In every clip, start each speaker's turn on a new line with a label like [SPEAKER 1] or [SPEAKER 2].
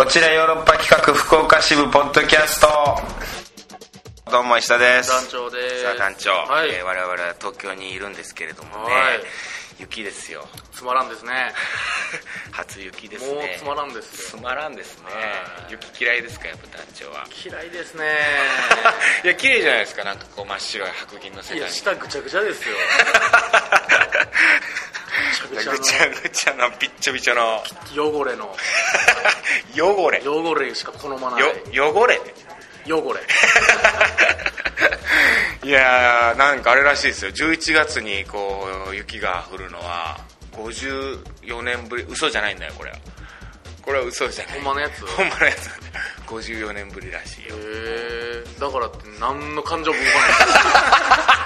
[SPEAKER 1] こちらヨーロッパ企画福岡支部ポッドキャスト。どうも石田です。
[SPEAKER 2] 団長です。
[SPEAKER 1] さあ団長、
[SPEAKER 2] はい。
[SPEAKER 1] えー我々は東京にいるんですけれどもね、
[SPEAKER 2] はい。
[SPEAKER 1] 雪ですよ。
[SPEAKER 2] つまらんですね。
[SPEAKER 1] 初雪ですね。
[SPEAKER 2] もうつまらんですよ。
[SPEAKER 1] つまらんですね。
[SPEAKER 2] はい。
[SPEAKER 1] 雪嫌いですかやっぱ団長は。
[SPEAKER 2] 嫌いですね。
[SPEAKER 1] いや綺麗じゃないですか。なんかこう真っ白い白銀の世界。
[SPEAKER 2] いや下ぐちゃぐちゃですよ ぐちゃ
[SPEAKER 1] ぐちゃぐちゃのびっちょびちょの。
[SPEAKER 2] 汚れの。
[SPEAKER 1] 汚れ。
[SPEAKER 2] 汚れしか好まない。
[SPEAKER 1] よ汚れ。
[SPEAKER 2] 汚れ。
[SPEAKER 1] いやーなんかあれらしいですよ。11月にこう雪が降るのは54年ぶり。嘘じゃないんだよこれは。これは嘘じゃない。
[SPEAKER 2] ほんまのやつ？
[SPEAKER 1] ほんまのやつ。54年ぶりらしいよ。
[SPEAKER 2] へえだからって何の感情も動かない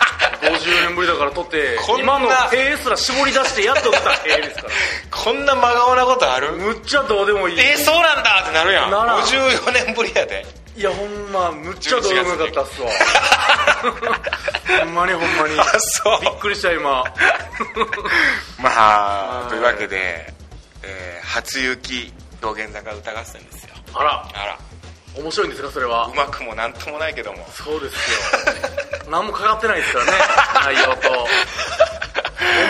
[SPEAKER 2] 50年ぶりだからとって
[SPEAKER 1] こんな
[SPEAKER 2] 今の手すら絞り出してやっと打った手ですから。
[SPEAKER 1] こんな真顔なことある？
[SPEAKER 2] むっちゃどうでもいい。
[SPEAKER 1] えー、そうなんだってなるやん。
[SPEAKER 2] ならん。
[SPEAKER 1] 54年ぶりやで。
[SPEAKER 2] いやほんまむっちゃどうでもよかったっすわ。ほんまにほんまに。
[SPEAKER 1] あそう。
[SPEAKER 2] びっくりした今。
[SPEAKER 1] まあ
[SPEAKER 2] はい。
[SPEAKER 1] というわけで、えー初雪道玄坂歌合戦ですよ。
[SPEAKER 2] あら。
[SPEAKER 1] あら。
[SPEAKER 2] 面白いんですかそれは。
[SPEAKER 1] うまくもなんともないけども。
[SPEAKER 2] そうですよ何もかかってないですからね。内容と。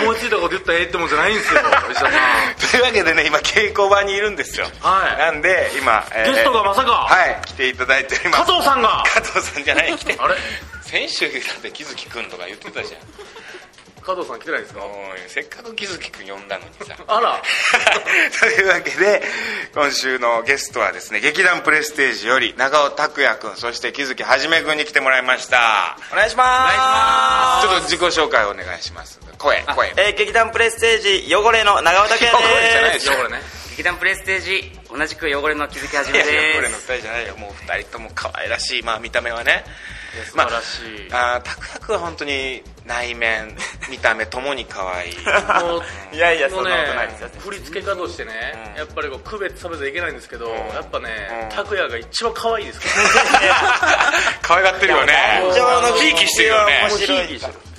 [SPEAKER 2] 思いついたこと言ったらええってもんじゃないんですよ石田さん。
[SPEAKER 1] というわけでね今稽古場にいるんですよ。
[SPEAKER 2] はい。
[SPEAKER 1] なんで今、えー
[SPEAKER 2] ゲストがまさか。
[SPEAKER 1] はい来ていただいております。
[SPEAKER 2] 加藤さんが。
[SPEAKER 1] 加藤さんじゃない来て。
[SPEAKER 2] あれ？
[SPEAKER 1] 先週だって木月くんとか言ってたじゃん
[SPEAKER 2] 加藤さん来てないですか？
[SPEAKER 1] せっかく木月くん呼んだのにさ。
[SPEAKER 2] あら。
[SPEAKER 1] というわけで今週のゲストはですね劇団プレステージより長尾拓也君そして木月はじめ君に来てもらいました。
[SPEAKER 3] お願いします。
[SPEAKER 1] ちょっと自己紹介お願いします。声声。
[SPEAKER 3] えー劇団プレステージ汚れの長尾拓也
[SPEAKER 1] 汚れじゃない
[SPEAKER 3] で
[SPEAKER 1] ですしょ
[SPEAKER 2] これね。
[SPEAKER 4] 劇団プレステージ同じく汚れの気づき始め
[SPEAKER 1] いやいやこれの
[SPEAKER 4] です
[SPEAKER 1] 2人じゃないよ。もう2人とも可愛らしい、まあ、見た目はね。
[SPEAKER 2] 素晴らしい、
[SPEAKER 1] あー拓也君は本当に内面 見た目ともに可愛い。
[SPEAKER 2] もう
[SPEAKER 3] いやいやそんなことないですよ。
[SPEAKER 2] 振り付け家としてね、
[SPEAKER 1] うん。
[SPEAKER 2] やっぱりこう区別されちゃいけないんですけど、
[SPEAKER 1] ん。
[SPEAKER 2] やっぱね
[SPEAKER 1] うん。
[SPEAKER 2] 拓哉が一番可愛いですから
[SPEAKER 1] 可愛がってるよね。ひいきしてるよね。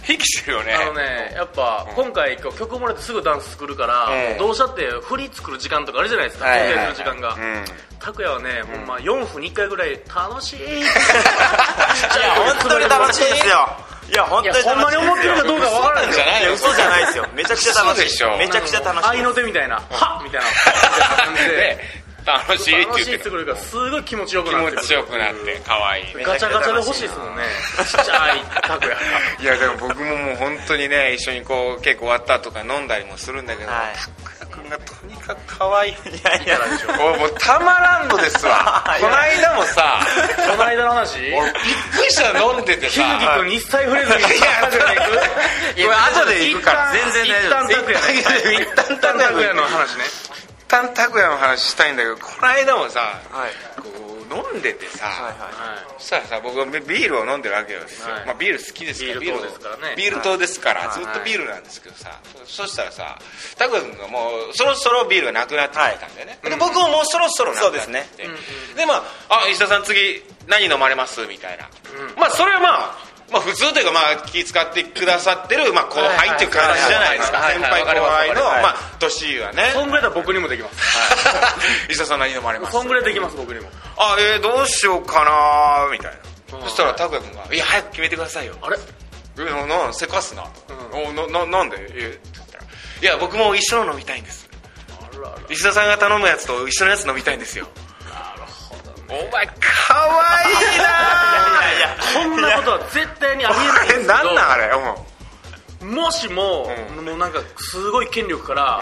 [SPEAKER 2] ひいきしてる
[SPEAKER 1] よね。
[SPEAKER 2] あのねやっぱ今回曲もらってすぐダンス作るから、
[SPEAKER 1] うん。
[SPEAKER 2] どうしたって振り作る時間とかあるじゃないですか
[SPEAKER 3] はい
[SPEAKER 2] 撮影する時間が。
[SPEAKER 1] うん。
[SPEAKER 2] 拓哉はね、ほんま4分に1回ぐらい楽しい。
[SPEAKER 3] いや本当に楽しいですよいや本当に
[SPEAKER 2] ほんまに思ってるかどうかわからない
[SPEAKER 1] じゃないよ。
[SPEAKER 3] 嘘じゃないですよ。めちゃくちゃ楽しい。
[SPEAKER 1] 嘘でしょ。
[SPEAKER 3] めちゃくちゃ楽しい
[SPEAKER 2] 愛の手みたいな、はっみたいな。感じで
[SPEAKER 1] で楽しいって
[SPEAKER 2] 楽しい
[SPEAKER 1] 言ってて
[SPEAKER 2] っくる。からすごい気持ちよく
[SPEAKER 1] 気
[SPEAKER 2] なって。る
[SPEAKER 1] 持ちよくなって可愛いね。
[SPEAKER 2] ガチャガチャで欲しいですもんね。ちっちゃい拓哉
[SPEAKER 1] いやでも僕ももう本当にね一緒にこう稽古終わったとか飲んだりもするんだけど
[SPEAKER 3] はい
[SPEAKER 1] 君がとにかく可愛い。
[SPEAKER 3] いやいや。
[SPEAKER 1] もうたまらんのですわ。この間もさ
[SPEAKER 2] この間の話？
[SPEAKER 1] 俺びっくりした飲んでて
[SPEAKER 2] 木
[SPEAKER 1] さ
[SPEAKER 2] 月君に一切触れずに
[SPEAKER 1] いや
[SPEAKER 2] 行く
[SPEAKER 1] これ後で行くから。
[SPEAKER 3] 全然大
[SPEAKER 2] 一
[SPEAKER 3] 丈夫
[SPEAKER 1] 一旦
[SPEAKER 2] 拓哉の話ね。
[SPEAKER 1] 一旦拓哉の話したいんだけどこの間もさ
[SPEAKER 3] はい。
[SPEAKER 1] こう飲んでてさ、
[SPEAKER 3] はいは
[SPEAKER 1] そしたらさ僕はビールを飲んでるわけですよ、
[SPEAKER 2] はい。
[SPEAKER 1] まあ、ビール好きですから
[SPEAKER 2] ビール党ですからね。
[SPEAKER 1] ビール党ですから、ずっとビールなんですけどさ、そしたらさ拓哉君がもうそろそろビールがなくなってきたんだよね、で僕ももうそろそろなくなってきて。
[SPEAKER 3] そうですね。
[SPEAKER 1] でまあ「あ石田さん次何飲まれます?」みたいな、まあそれはまあまあ普通というかまあ気遣ってくださってるまあ後輩っていう感じじゃないですか。先輩後輩の
[SPEAKER 2] ま
[SPEAKER 1] あ年はね。
[SPEAKER 2] そんぐらいだったら僕にもできます。
[SPEAKER 1] 石田さん何飲まれます。
[SPEAKER 2] そんぐらいできます僕にも。
[SPEAKER 1] あえー、どうしようかなみたいな。
[SPEAKER 2] うん。
[SPEAKER 1] そしたら拓哉君が「いや早く決めてくださいよ」
[SPEAKER 2] あれ？
[SPEAKER 1] えななせかすな」おなななんで?」えって言ったら「いや僕も一緒の飲みたいんです。
[SPEAKER 2] あらあら。
[SPEAKER 1] 石田さんが頼むやつと一緒のやつ飲みたいんですよ」お前かわいいな
[SPEAKER 2] こんなことは絶対にありえないん
[SPEAKER 1] なんなんあれ？うん
[SPEAKER 2] もしも、
[SPEAKER 1] う
[SPEAKER 2] もうなんかすごい権力から、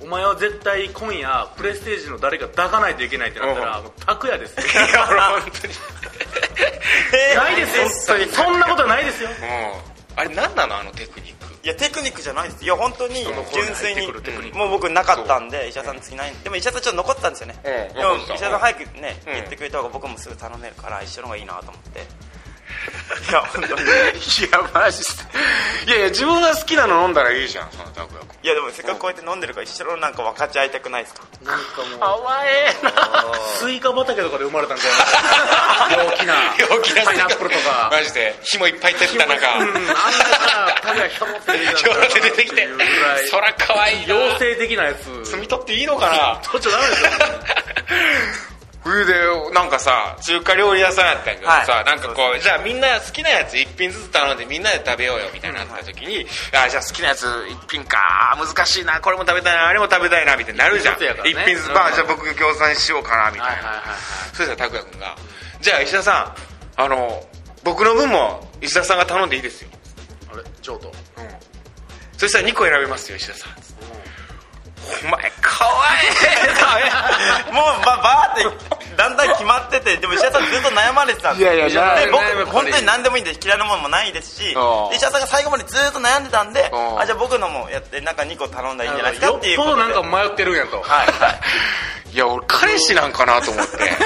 [SPEAKER 2] お前は絶対今夜プレステージの誰か抱かないといけないってなったら、
[SPEAKER 1] うん。
[SPEAKER 2] もう拓哉ですよ。
[SPEAKER 1] いや俺本当に。
[SPEAKER 2] ないですよ。そんなことはないですよ。
[SPEAKER 1] うんあれ何なの？あのテクニック
[SPEAKER 3] いやテクニックじゃないです。いや本当に純粋に。もう僕なかったんで医者さん次ないで。も医者さんちょっと残ってたんですよね。
[SPEAKER 1] うん
[SPEAKER 3] でも医者さん早くね
[SPEAKER 1] うん。
[SPEAKER 3] 言ってくれた方が僕もすぐ頼めるから一緒の方がいいなと思っていや本当に。
[SPEAKER 1] いやマジでいやいや自分が好きなの飲んだらいいじゃんその拓哉君。
[SPEAKER 3] いやでもせっかくこうやって飲んでるから一緒のなんか分かち合いたくないですか？
[SPEAKER 2] なんかもう。
[SPEAKER 1] かわええな。
[SPEAKER 2] スイカ畑とかで生まれたんじゃない大きな
[SPEAKER 1] 陽気な
[SPEAKER 2] パイナップルとか。
[SPEAKER 1] マジで。紐いっぱい照った中。
[SPEAKER 2] うん。あんなさ拓哉ひょろって出てき
[SPEAKER 1] ひょろって出てきて。そらかわいいな。
[SPEAKER 2] 妖精的なやつ。
[SPEAKER 1] 摘み取っていいのかな？
[SPEAKER 2] 取っちゃダメですよ
[SPEAKER 1] でなんかさ中華料理屋さんやったんやけどさ、
[SPEAKER 3] はい。
[SPEAKER 1] なんかこうじゃあみんな好きなやつ一品ずつ頼んでみんなで食べようよみたいになった時に、あじゃあ好きなやつ一品か難しいなこれも食べたいなあれも食べたいなみたいになるじゃん。
[SPEAKER 2] 一品ずつやからね。
[SPEAKER 1] 一品ずつ、まあじゃあ僕餃子にしようかなみたいな、
[SPEAKER 2] はいはいはいはい。
[SPEAKER 1] そしたら拓哉君が「じゃあ石田さんあの僕の分も石田さんが頼んでいいですよ」
[SPEAKER 2] あれ？譲渡？
[SPEAKER 1] そしたら2個選べますよ石田さん。お前かわいい。
[SPEAKER 3] もうばバーってだんだん決まっててでも石田さんずっと悩まれてたんですよ。
[SPEAKER 1] いやいや
[SPEAKER 3] で僕本当に何でもいいんで嫌いなものもないですし石田さんが最後までずっと悩んでたんで
[SPEAKER 1] あ
[SPEAKER 3] じゃあ僕のもやってなんか2個頼んだらいいんじゃないですか
[SPEAKER 2] よって
[SPEAKER 3] っいうことで。
[SPEAKER 2] ぽどなんか迷ってるんやと。
[SPEAKER 3] はい。はい。
[SPEAKER 1] いや俺彼氏なんかなと思って。い や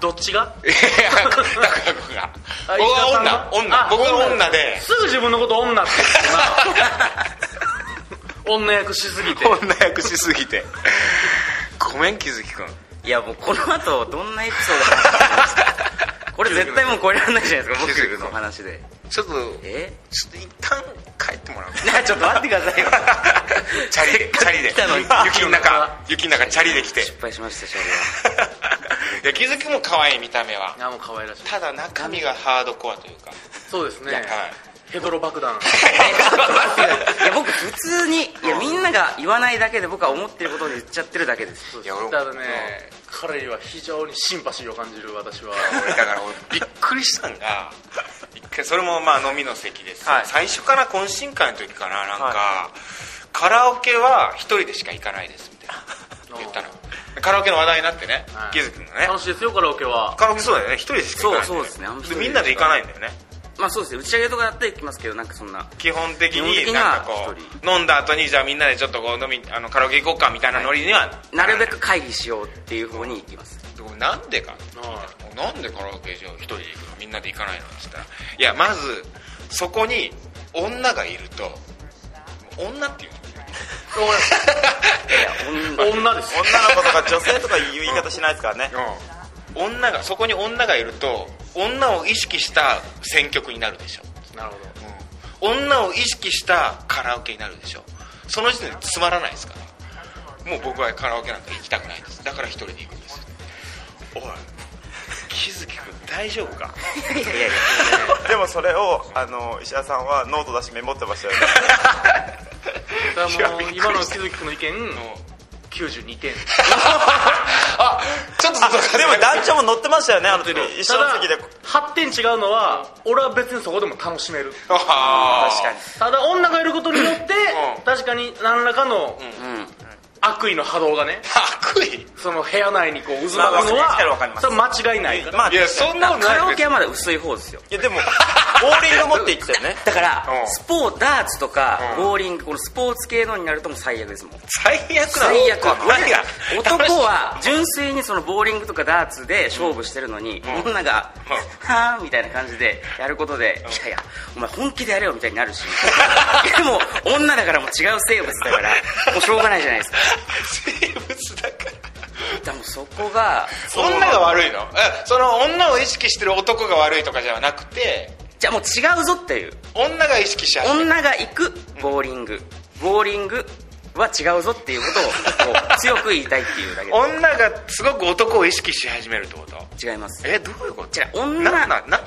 [SPEAKER 2] どっちが？
[SPEAKER 1] 拓哉君が。
[SPEAKER 2] あ
[SPEAKER 1] 僕は女女。僕は女で。す
[SPEAKER 2] ぐ自分のこと女って言ってな。女役しすぎて。
[SPEAKER 1] 女役しすぎて。ごめん木月君
[SPEAKER 4] いやもうこの後どんなエピソード話してますか これ絶対もう超えられないじゃないですか僕の話で。
[SPEAKER 1] ちょっと
[SPEAKER 4] え？
[SPEAKER 1] ちょっと一旦帰ってもらう
[SPEAKER 4] なちょっと待ってくださいよ。
[SPEAKER 1] チャリでチャリで
[SPEAKER 4] 来たのに
[SPEAKER 1] 雪の中雪の中チャリで来て。い
[SPEAKER 4] 失敗しましたシャリは。
[SPEAKER 1] や木月も可愛い見た目は。
[SPEAKER 2] あもう可愛らしい。
[SPEAKER 1] ただ中身がハードコアというか。
[SPEAKER 2] そうですね。
[SPEAKER 1] はい
[SPEAKER 2] ヘドロ爆弾。
[SPEAKER 4] いや僕普通にいやみんなが言わないだけで僕は思ってることを言っちゃってるだけです。
[SPEAKER 1] いや
[SPEAKER 2] ただね彼には非常にシンパシーを感じる私は。
[SPEAKER 1] 俺だから俺びっくりしたんが一回それもまあ飲みの席です、
[SPEAKER 3] はい。
[SPEAKER 1] 最初から懇親会の時かななんか、
[SPEAKER 3] は
[SPEAKER 1] カラオケは一人でしか行かないですみたいな。言ったの。カラオケの話題になってね
[SPEAKER 2] はい。
[SPEAKER 1] 木月君がね。
[SPEAKER 2] 楽しいですよカラオケは。
[SPEAKER 1] カラオケそうだよね。一人でしか行かないんだよ
[SPEAKER 4] そうそうですね。
[SPEAKER 1] みんなで行かないんだよね
[SPEAKER 4] まあそうですね打ち上げとかだったら行きますけどなんかそんな
[SPEAKER 1] 基本的になんかこう飲んだ後にじゃあみんなでちょっとこう飲みあのカラオケ行こうかみたいなノリには
[SPEAKER 4] なるべく会議しようっていう方に行きます。
[SPEAKER 1] でもなんでかなんでカラオケじゃあ一人で行くのみんなで行かないのって言ったらいやまずそこに女がいると女っていう。の
[SPEAKER 2] 女です
[SPEAKER 3] 女の子とか女性とかいう言い方しないですからね。
[SPEAKER 1] うん女がそこに女がいると女を意識した選曲になるでしょ、
[SPEAKER 2] なるほ
[SPEAKER 1] 女を意識したカラオケになるでしょ。その時点でつまらないですから。もう僕はカラオケなんか行きたくないです。だから一人で行くんです。おい。木月君大丈夫か？
[SPEAKER 4] いやいや。いや
[SPEAKER 3] でもそれをあの石田さんはノート出してメモってましたよね。
[SPEAKER 2] 今の木月君の意見92点
[SPEAKER 1] あちょっと
[SPEAKER 3] でも団長も乗ってましたよねあの時。一緒の席で。
[SPEAKER 2] 8点違うのは俺は別にそこでも楽しめる。
[SPEAKER 1] あー。
[SPEAKER 3] 確かに。
[SPEAKER 2] ただ女がいることによって
[SPEAKER 1] うん。
[SPEAKER 2] 確かに何らかの
[SPEAKER 4] うん。
[SPEAKER 2] 悪意の波動がね
[SPEAKER 1] 悪意？
[SPEAKER 2] その部屋内にこう渦
[SPEAKER 3] まあ
[SPEAKER 2] 巻くのはそれは間違いないから。
[SPEAKER 3] まあ
[SPEAKER 1] いやそんな
[SPEAKER 4] カラオケはまだ薄い方ですよ。
[SPEAKER 3] いやでもボーリング持って行ってたよね。
[SPEAKER 4] だから
[SPEAKER 1] うん。
[SPEAKER 4] スポーダーツとか
[SPEAKER 1] うん。
[SPEAKER 4] ボーリングこのスポーツ系のになるともう最悪ですもん。
[SPEAKER 1] 最悪なの？
[SPEAKER 4] 最悪。男は純粋にそのボーリングとかダーツで勝負してるのに、女が
[SPEAKER 1] うん「
[SPEAKER 4] はーみたいな感じでやることで「いやいやお前本気でやれよ」みたいになるし。でも女だからもう違う生物だからもうしょうがないじゃないですか。
[SPEAKER 1] 生物だから。
[SPEAKER 4] でもそこが
[SPEAKER 1] 女が悪いの？えその女を意識してる男が悪いとかじゃなくて
[SPEAKER 4] じゃあもう違うぞっていう。
[SPEAKER 1] 女が意識し始める。
[SPEAKER 4] 女が行くボーリング。ボーリングは違うぞっていうことを強く言いたいっていうだけで
[SPEAKER 1] 女がすごく男を意識し始めるってこと？
[SPEAKER 4] 違います。
[SPEAKER 1] えどういうこと？
[SPEAKER 4] じゃあ女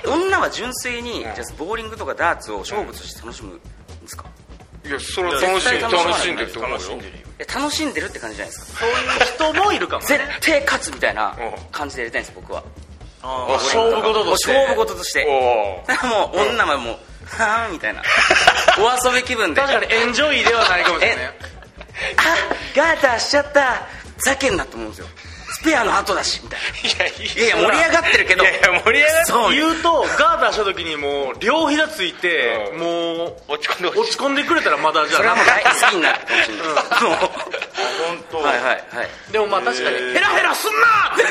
[SPEAKER 4] 女は純粋に、
[SPEAKER 1] ん。
[SPEAKER 4] じゃあボーリングとかダーツを勝負として楽しむんですか、
[SPEAKER 1] いやそれは楽しい
[SPEAKER 4] 絶対楽し
[SPEAKER 1] んでると思うよ。
[SPEAKER 3] 楽しんでる
[SPEAKER 4] って感じじゃないですか。
[SPEAKER 2] そういう人もいるかもね。
[SPEAKER 4] 絶対勝つみたいな
[SPEAKER 1] うん。
[SPEAKER 4] 感じでやりたいんです僕は。
[SPEAKER 3] あ
[SPEAKER 2] 勝負事として。
[SPEAKER 4] もう勝負事として。もう女はもうはーみたいな。お遊び気分で。
[SPEAKER 2] 確かにエンジョイではないかもしれない
[SPEAKER 4] えあガーターしちゃった。ざけんなと思うんですよ。スペアの後だしみたいな。い
[SPEAKER 1] やい
[SPEAKER 4] いや盛り上がってるけど。
[SPEAKER 1] いやいや盛り上がって
[SPEAKER 4] そう。
[SPEAKER 2] 言うとガーターした時にもう両膝ついて
[SPEAKER 1] うん。
[SPEAKER 2] もう
[SPEAKER 1] 落ち込んで
[SPEAKER 2] 落ち込んでくれたらまだじゃあ
[SPEAKER 4] それはもう大好きになるかもしいも
[SPEAKER 3] 本当。
[SPEAKER 4] うはいはいはい。
[SPEAKER 2] でもまあ確かにヘラヘラすんなって。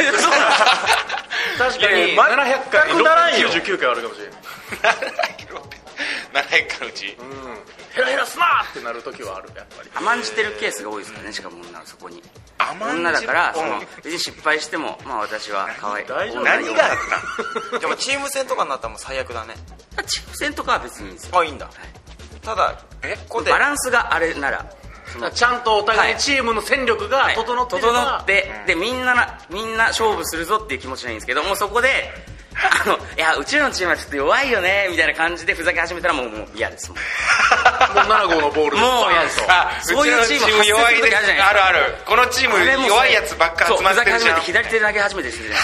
[SPEAKER 2] 確かに
[SPEAKER 1] いやいや
[SPEAKER 2] 700回
[SPEAKER 1] 全くならんよ
[SPEAKER 2] 699回あるかもしれない
[SPEAKER 1] 700回のうち。
[SPEAKER 2] ヘラヘラすなってなる時はあるやっぱり。
[SPEAKER 4] 甘んじてるケースが多いですからねしかも女はそこに。
[SPEAKER 1] 甘んじ
[SPEAKER 4] 女だからその
[SPEAKER 1] うん
[SPEAKER 4] 別に失敗してもまあ私は可愛い。
[SPEAKER 2] 大丈夫。
[SPEAKER 1] 何があった
[SPEAKER 3] でもチーム戦とかになったらもう最悪だね。
[SPEAKER 4] チーム戦とかは別にいいんですよ。
[SPEAKER 3] あいいんだ。ただ
[SPEAKER 1] え？
[SPEAKER 3] ここで。
[SPEAKER 4] バランスがあれなら
[SPEAKER 2] ちゃんとお互いにチームの戦力が
[SPEAKER 4] はい。
[SPEAKER 2] 整ってれば、
[SPEAKER 4] 整って、でみんななみんな勝負するぞっていう気持ちないんですけどもうそこで あのいやうちらのチームはちょっと弱いよねみたいな感じでふざけ始めたらもうもう嫌です。もう。
[SPEAKER 2] もう7号のボール
[SPEAKER 4] もう嫌です。
[SPEAKER 1] あ
[SPEAKER 4] そう。いうチーム
[SPEAKER 1] うちの
[SPEAKER 4] 発生する時あるじゃないですか。
[SPEAKER 1] あるあるこのチーム弱いやつばっか集まってるじゃん。
[SPEAKER 4] そうふざけ始めて左手で投げ始めてですか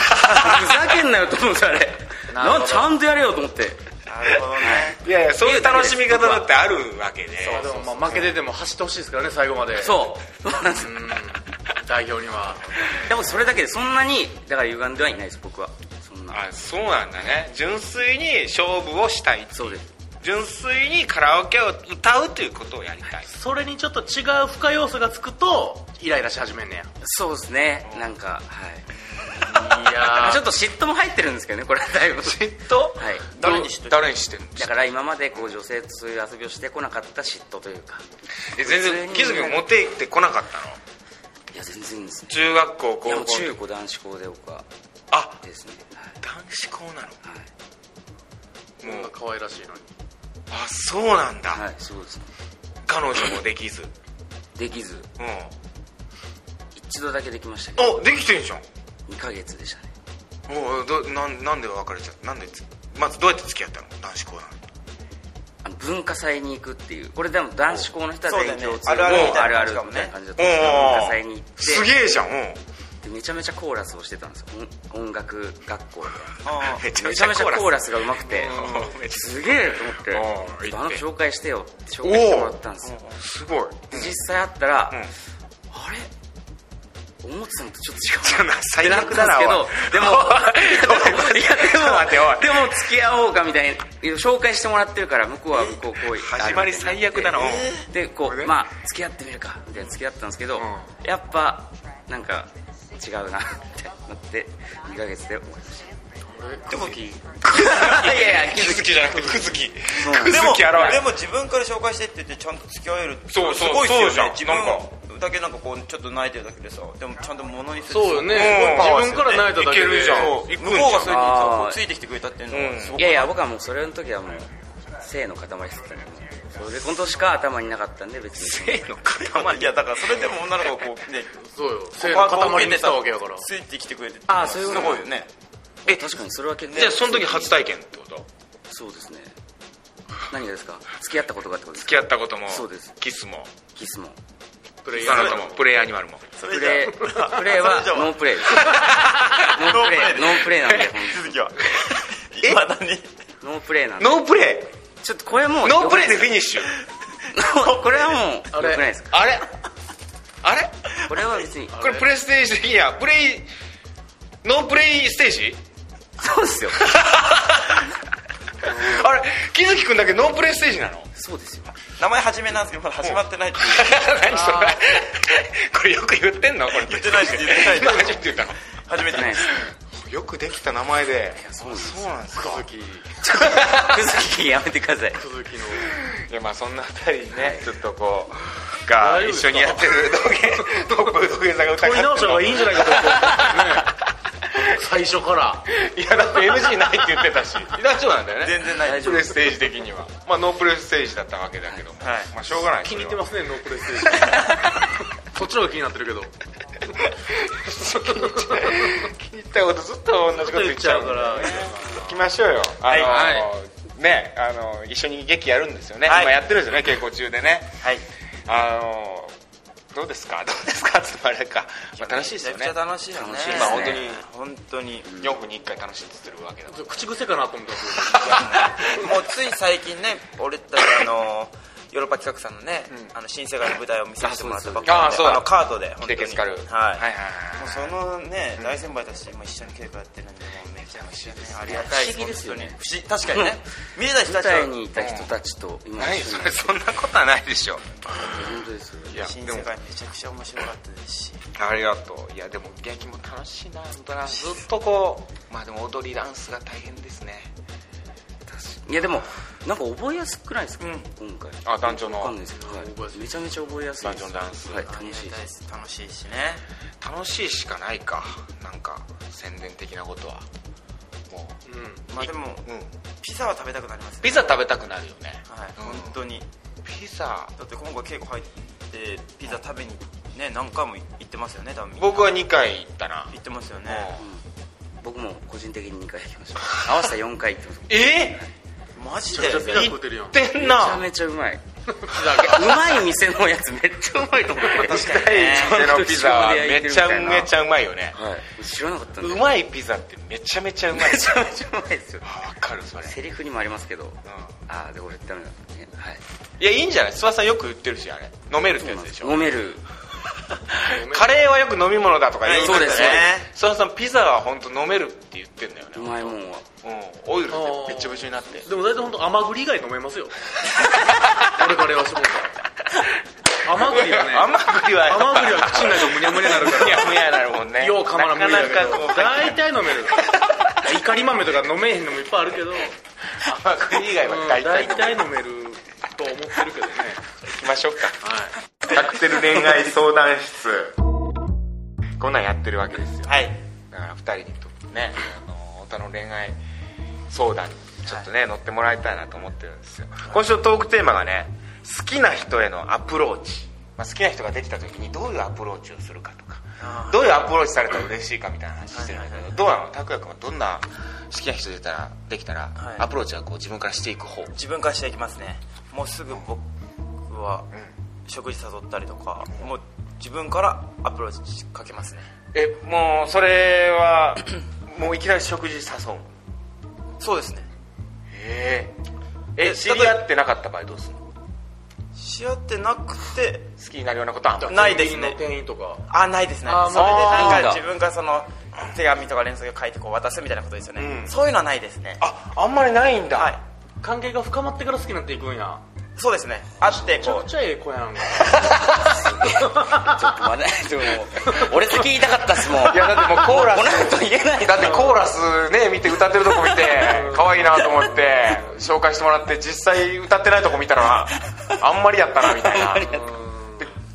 [SPEAKER 4] ふざけんなよと思うんですよあれなんちゃんとやれよと思って。
[SPEAKER 3] なるほどね。
[SPEAKER 1] い。やいやそういう楽しみ方だってあるわけで。
[SPEAKER 2] でもまあ負けてても走ってほしいですからね最後まで。
[SPEAKER 4] そう。そうなんです
[SPEAKER 2] うん。代表には。
[SPEAKER 4] でもそれだけでそんなにだから歪んではいないです僕は
[SPEAKER 1] あそうなんだね。純粋に勝負をしたい。
[SPEAKER 4] そうです。
[SPEAKER 1] 純粋にカラオケを歌うということをやりたい。
[SPEAKER 2] それにちょっと違う付加要素がつくとイライラし始めんねや。
[SPEAKER 4] そうですね。なんかはい。
[SPEAKER 2] いや
[SPEAKER 4] ちょっと嫉妬も入ってるんですけどねこれはだいぶ。
[SPEAKER 1] 嫉妬？
[SPEAKER 4] はい。
[SPEAKER 3] 誰に知ってる
[SPEAKER 1] 誰にしてるの？
[SPEAKER 4] だから今までこう女性とそういう遊びをしてこなかった嫉妬というか。
[SPEAKER 1] え全然気づき持って行ってこなかったの？
[SPEAKER 4] いや全然ですね。
[SPEAKER 1] 中学校高校。
[SPEAKER 4] 中高男子校で僕は。
[SPEAKER 1] あ。
[SPEAKER 4] ですね
[SPEAKER 1] 男子校なの
[SPEAKER 4] はい。
[SPEAKER 2] こんな可愛らしいのに。
[SPEAKER 1] あそうなんだ、
[SPEAKER 4] はい、はい、そうです。ね
[SPEAKER 1] 彼女もできず。
[SPEAKER 4] できず。
[SPEAKER 1] う
[SPEAKER 4] 一度だけできましたけど。
[SPEAKER 1] んおできてんじゃん。
[SPEAKER 4] 2ヶ月でしたね。
[SPEAKER 1] おどなんなんで別れちゃった？なんでつまずどうやって付き合ったの？男子校なのに。
[SPEAKER 4] あの文化祭に行くっていう。これでも男子校の人は
[SPEAKER 3] そうだよね。あるあるみたいな感じかもね
[SPEAKER 4] みたいな感じだったんですけど文化祭に行って。
[SPEAKER 1] すげえじゃんう。ん
[SPEAKER 4] でめちゃめちゃコーラスをしてたんですよ。音音楽学校で。
[SPEAKER 3] あ
[SPEAKER 1] めち
[SPEAKER 4] ゃめちゃコー
[SPEAKER 1] ラ
[SPEAKER 4] ラスが上手くて。すげえと思って。あの子紹介してよって紹介してもらったんですよ。
[SPEAKER 1] スすごい
[SPEAKER 4] で実際会ったら、
[SPEAKER 1] うん。
[SPEAKER 4] あれ？思ってたのとちょっと違う。
[SPEAKER 1] な最悪だな
[SPEAKER 4] けどでも
[SPEAKER 1] おい。
[SPEAKER 4] いやでもでも付き合おうかみたいな紹介してもらってるから向こうは向こうこう
[SPEAKER 1] 始まり最悪だなうん
[SPEAKER 4] でこうまあ付き合ってみるかみたいな付き合ったんですけど、
[SPEAKER 1] うん。
[SPEAKER 4] やっぱなんか違うなってなって2ヶ月で終わりまし
[SPEAKER 3] でも
[SPEAKER 4] たいやいや
[SPEAKER 1] 気づきじゃなくてくずき
[SPEAKER 4] で
[SPEAKER 3] もでも自分から紹介してって言ってちゃんと付き合える
[SPEAKER 1] そうそう
[SPEAKER 3] すごいっすよね。自分だけなんかこうちょっと泣いてるだけでさでもちゃんと物にする
[SPEAKER 2] そうよね。
[SPEAKER 1] うん
[SPEAKER 2] 自分から泣いただけで。
[SPEAKER 1] いけるじゃん。
[SPEAKER 3] 向こうがそれにさ
[SPEAKER 4] あー
[SPEAKER 3] こうついてきてくれたっていうのはすごく
[SPEAKER 4] いやいや僕はもうそれの時はもう性の塊してたからもうそれでこの年しか頭になかったんで別に。
[SPEAKER 1] 性の塊？
[SPEAKER 3] いやだからそれでも女の子がこうね
[SPEAKER 2] そうよ。性の塊にしたわけやから。
[SPEAKER 3] ついてきてくれて
[SPEAKER 4] あーそういうこと
[SPEAKER 3] すごいよね。
[SPEAKER 1] え
[SPEAKER 4] 確かにそれは結構
[SPEAKER 1] じゃあその時初体験ってこと？
[SPEAKER 4] そうですね。何がですか？付き合ったことがってことですか？
[SPEAKER 1] 付き合ったことも
[SPEAKER 4] そうです。
[SPEAKER 1] キスも。
[SPEAKER 4] キスも。
[SPEAKER 2] プレイヤー。
[SPEAKER 1] もプレイアニマルも。
[SPEAKER 4] プレイプレイはノープレイ。で すノープレイノープレイなんで本
[SPEAKER 3] 続きは。今何
[SPEAKER 4] ノープレイなんで。
[SPEAKER 1] ノープレ
[SPEAKER 4] ちょっとこれもう
[SPEAKER 1] イノープレイで
[SPEAKER 4] よ
[SPEAKER 1] フィニッシュ。
[SPEAKER 4] く これはもうよくないですか？
[SPEAKER 1] あれ？あれ？
[SPEAKER 4] これは別に。
[SPEAKER 1] これプレイステージ的にはプレイノープレイステージ？
[SPEAKER 4] そうですよ。
[SPEAKER 1] あれ？木月君だけノープレイステージなの？
[SPEAKER 4] そうですよ。
[SPEAKER 3] 名前始めなんですけどまだ始まってないっていう。
[SPEAKER 1] 何それ？これよく言ってんの？これ。
[SPEAKER 3] 言ってないです言ってないです
[SPEAKER 1] 今初めて言ったの？
[SPEAKER 3] 初めて
[SPEAKER 4] ないです
[SPEAKER 1] よくできた名前で。
[SPEAKER 4] そうなんです
[SPEAKER 1] か
[SPEAKER 2] 鈴木
[SPEAKER 4] やめてください
[SPEAKER 2] 鈴木の。
[SPEAKER 1] いやまあそんな二人ねちょっとこうが一緒にやってる。土 下トップ土下座が歌
[SPEAKER 2] 問い直した方がいいんじゃないかと思ってね最初から
[SPEAKER 1] いやだって NG ないって言ってたし大丈夫なんだよね
[SPEAKER 3] 全然ない
[SPEAKER 4] 大丈夫
[SPEAKER 1] プレイステージ的にはまあノープレイステージだったわけだけども、
[SPEAKER 3] はい
[SPEAKER 1] まあしょうがない
[SPEAKER 2] 気に入って
[SPEAKER 1] す
[SPEAKER 2] ますねノープレイステージそっちの方が気になってるけど
[SPEAKER 1] 気ったことずっと同じこと言っちゃうから。行きましょうよ。あの、
[SPEAKER 2] はい。
[SPEAKER 1] ねあの一緒に劇やるんですよね、
[SPEAKER 3] はい。
[SPEAKER 1] 今やってるんですよね稽古中でね。
[SPEAKER 3] はい。
[SPEAKER 1] あのどうですか？どうですか？ってあれか、まあ、楽しいですよね。
[SPEAKER 3] めちゃくちゃ楽しいよね。
[SPEAKER 4] 楽しいですね。
[SPEAKER 1] まあ本当に
[SPEAKER 3] 本当に。
[SPEAKER 1] 4分に1回楽しんでってるわけだから。
[SPEAKER 2] 口癖かなと思ったんです
[SPEAKER 3] もうつい最近ね俺たちあのヨーロッパ企画さんのね、あの新世界の舞台を見せてもらったばっかりで
[SPEAKER 1] あ
[SPEAKER 3] のカートで本当に。はい、
[SPEAKER 1] はいはい
[SPEAKER 3] もうそのね、大先輩たちも一緒に稽古やってるんでもうめちゃくちゃねありがたい
[SPEAKER 4] 不思議ですよね。
[SPEAKER 3] 不思議確かにね。見れた人た
[SPEAKER 4] 舞
[SPEAKER 3] ちは。
[SPEAKER 4] 台にいた人たちと今
[SPEAKER 1] 何
[SPEAKER 4] 一緒に
[SPEAKER 1] そんなことはないでしょ
[SPEAKER 4] 本当ですよ
[SPEAKER 1] いや
[SPEAKER 3] 新世界めちゃくちゃ面白かったですし。
[SPEAKER 1] ありがとう。いやでも劇も楽しいな本当なずっとこうまあでも踊りダンスが大変ですね
[SPEAKER 4] いやでもなんか覚えやすくないですか、
[SPEAKER 3] うん。
[SPEAKER 4] 今回。
[SPEAKER 1] あ団長の。
[SPEAKER 4] わかんないですけど、はい。めちゃめちゃ覚えやすいです。
[SPEAKER 1] 団長のダンス。
[SPEAKER 4] はい楽しい
[SPEAKER 3] 楽しいしね。
[SPEAKER 1] 楽しいしかないか。なんか宣伝的なことは。も
[SPEAKER 2] う。ん。
[SPEAKER 3] まあでも
[SPEAKER 1] ううん。
[SPEAKER 3] ピザは食べたくなりますね。
[SPEAKER 1] ピザ食べたくなるよね。
[SPEAKER 3] はい。
[SPEAKER 1] うん。
[SPEAKER 3] 本当に。
[SPEAKER 1] ピザ。
[SPEAKER 3] だって今回稽古入っでピザ食べにね何回も行ってますよね多分
[SPEAKER 1] 僕は2回行ったな。
[SPEAKER 3] 行ってますよね
[SPEAKER 4] 僕も個人的に2回行きました。合わせた4回行ってます。
[SPEAKER 1] え
[SPEAKER 3] マジで？
[SPEAKER 1] 行ってん
[SPEAKER 4] めちゃ
[SPEAKER 1] な
[SPEAKER 4] めちゃうまい。うまい店のやつめっちゃうまいと思って。
[SPEAKER 3] 確かにね
[SPEAKER 1] 店のピザはめちゃめちゃうまいよね。
[SPEAKER 4] はい。知らなかった
[SPEAKER 1] うまいピザってめちゃめちゃうまい。
[SPEAKER 4] めちゃめちゃうまいですよ。
[SPEAKER 1] かるそれ。
[SPEAKER 4] セリフにもありますけど。ああで俺ダメだね。はい。
[SPEAKER 1] いやいいんじゃない？諏訪さんよく言ってるしあれ。飲めるってやつでしょ。
[SPEAKER 4] 飲める
[SPEAKER 1] カレーはよく飲み物だとか言
[SPEAKER 4] そうですね。
[SPEAKER 1] 諏訪さんピザは本当飲めるって言ってんだよね。
[SPEAKER 4] うまいもんは。
[SPEAKER 1] うんオイルでべっちょべちょになって。
[SPEAKER 2] でも大体本当甘栗以外飲めますよ。俺カレーはしもん甘栗はね。
[SPEAKER 1] 甘栗は
[SPEAKER 2] 甘栗は口の中むにゃむにゃなるから。
[SPEAKER 1] むにゃむにゃなるもんね。
[SPEAKER 2] ようかまらん無理だけど。
[SPEAKER 1] なかなかこう
[SPEAKER 2] 大体飲める。怒り豆とか飲めへんのもいっぱいあるけど、うん
[SPEAKER 1] 甘栗以外は大体
[SPEAKER 2] 大体飲めると思ってるけどね。
[SPEAKER 1] 行きましょうか。
[SPEAKER 2] はい
[SPEAKER 1] カクテル恋愛相談室。こんなんやってるわけですよ。
[SPEAKER 3] はい。
[SPEAKER 1] だから2人にとねあの太田の恋愛相談にちょっとね乗ってもらいたいなと思ってるんですよ。今週のトークテーマがね好きな人へのアプローチ、まあ、好きな人ができた時にどういうアプローチをするかとか。どういうアプローチされたら嬉しいかみたいな話してるんだけどどうなの？拓也君はどんな好きな人でたらできたら、
[SPEAKER 3] はい。
[SPEAKER 1] アプローチはこう自分からしていく方。
[SPEAKER 3] 自分からしていきますね。もうすぐ僕は食事誘ったりとかもう自分からアプローチかけますね。
[SPEAKER 1] えもうそれは もういきなり食事誘う
[SPEAKER 3] そうですね。
[SPEAKER 1] へええ
[SPEAKER 3] え
[SPEAKER 1] 知り合ってなかった場合どうするの？
[SPEAKER 3] し合ってなくて
[SPEAKER 1] 好きになるようなことは
[SPEAKER 3] ないですね。
[SPEAKER 2] 店員とか。
[SPEAKER 3] あないですねそれで
[SPEAKER 1] まあ
[SPEAKER 3] なんか自分がその手紙とか連載を書いてこう渡すみたいなことですよね、
[SPEAKER 1] うん。
[SPEAKER 3] そういうのはないですね。
[SPEAKER 1] ああんまりないんだ、
[SPEAKER 3] はい。
[SPEAKER 2] 関係が深まってから好きになっていくんや
[SPEAKER 3] そうですね。会って
[SPEAKER 2] めちゃ
[SPEAKER 3] こ
[SPEAKER 2] くちゃええ子やん。か
[SPEAKER 4] ちょっと待ってでも俺先言いたかったっすもん
[SPEAKER 1] いやだってもうコーラ
[SPEAKER 4] この
[SPEAKER 1] ス
[SPEAKER 4] 後言えない。
[SPEAKER 1] だってコーラスね見て歌ってるとこ見て 可愛いなと思って紹介してもらって実際歌ってないとこ見たらあんまりやったなみたいな。で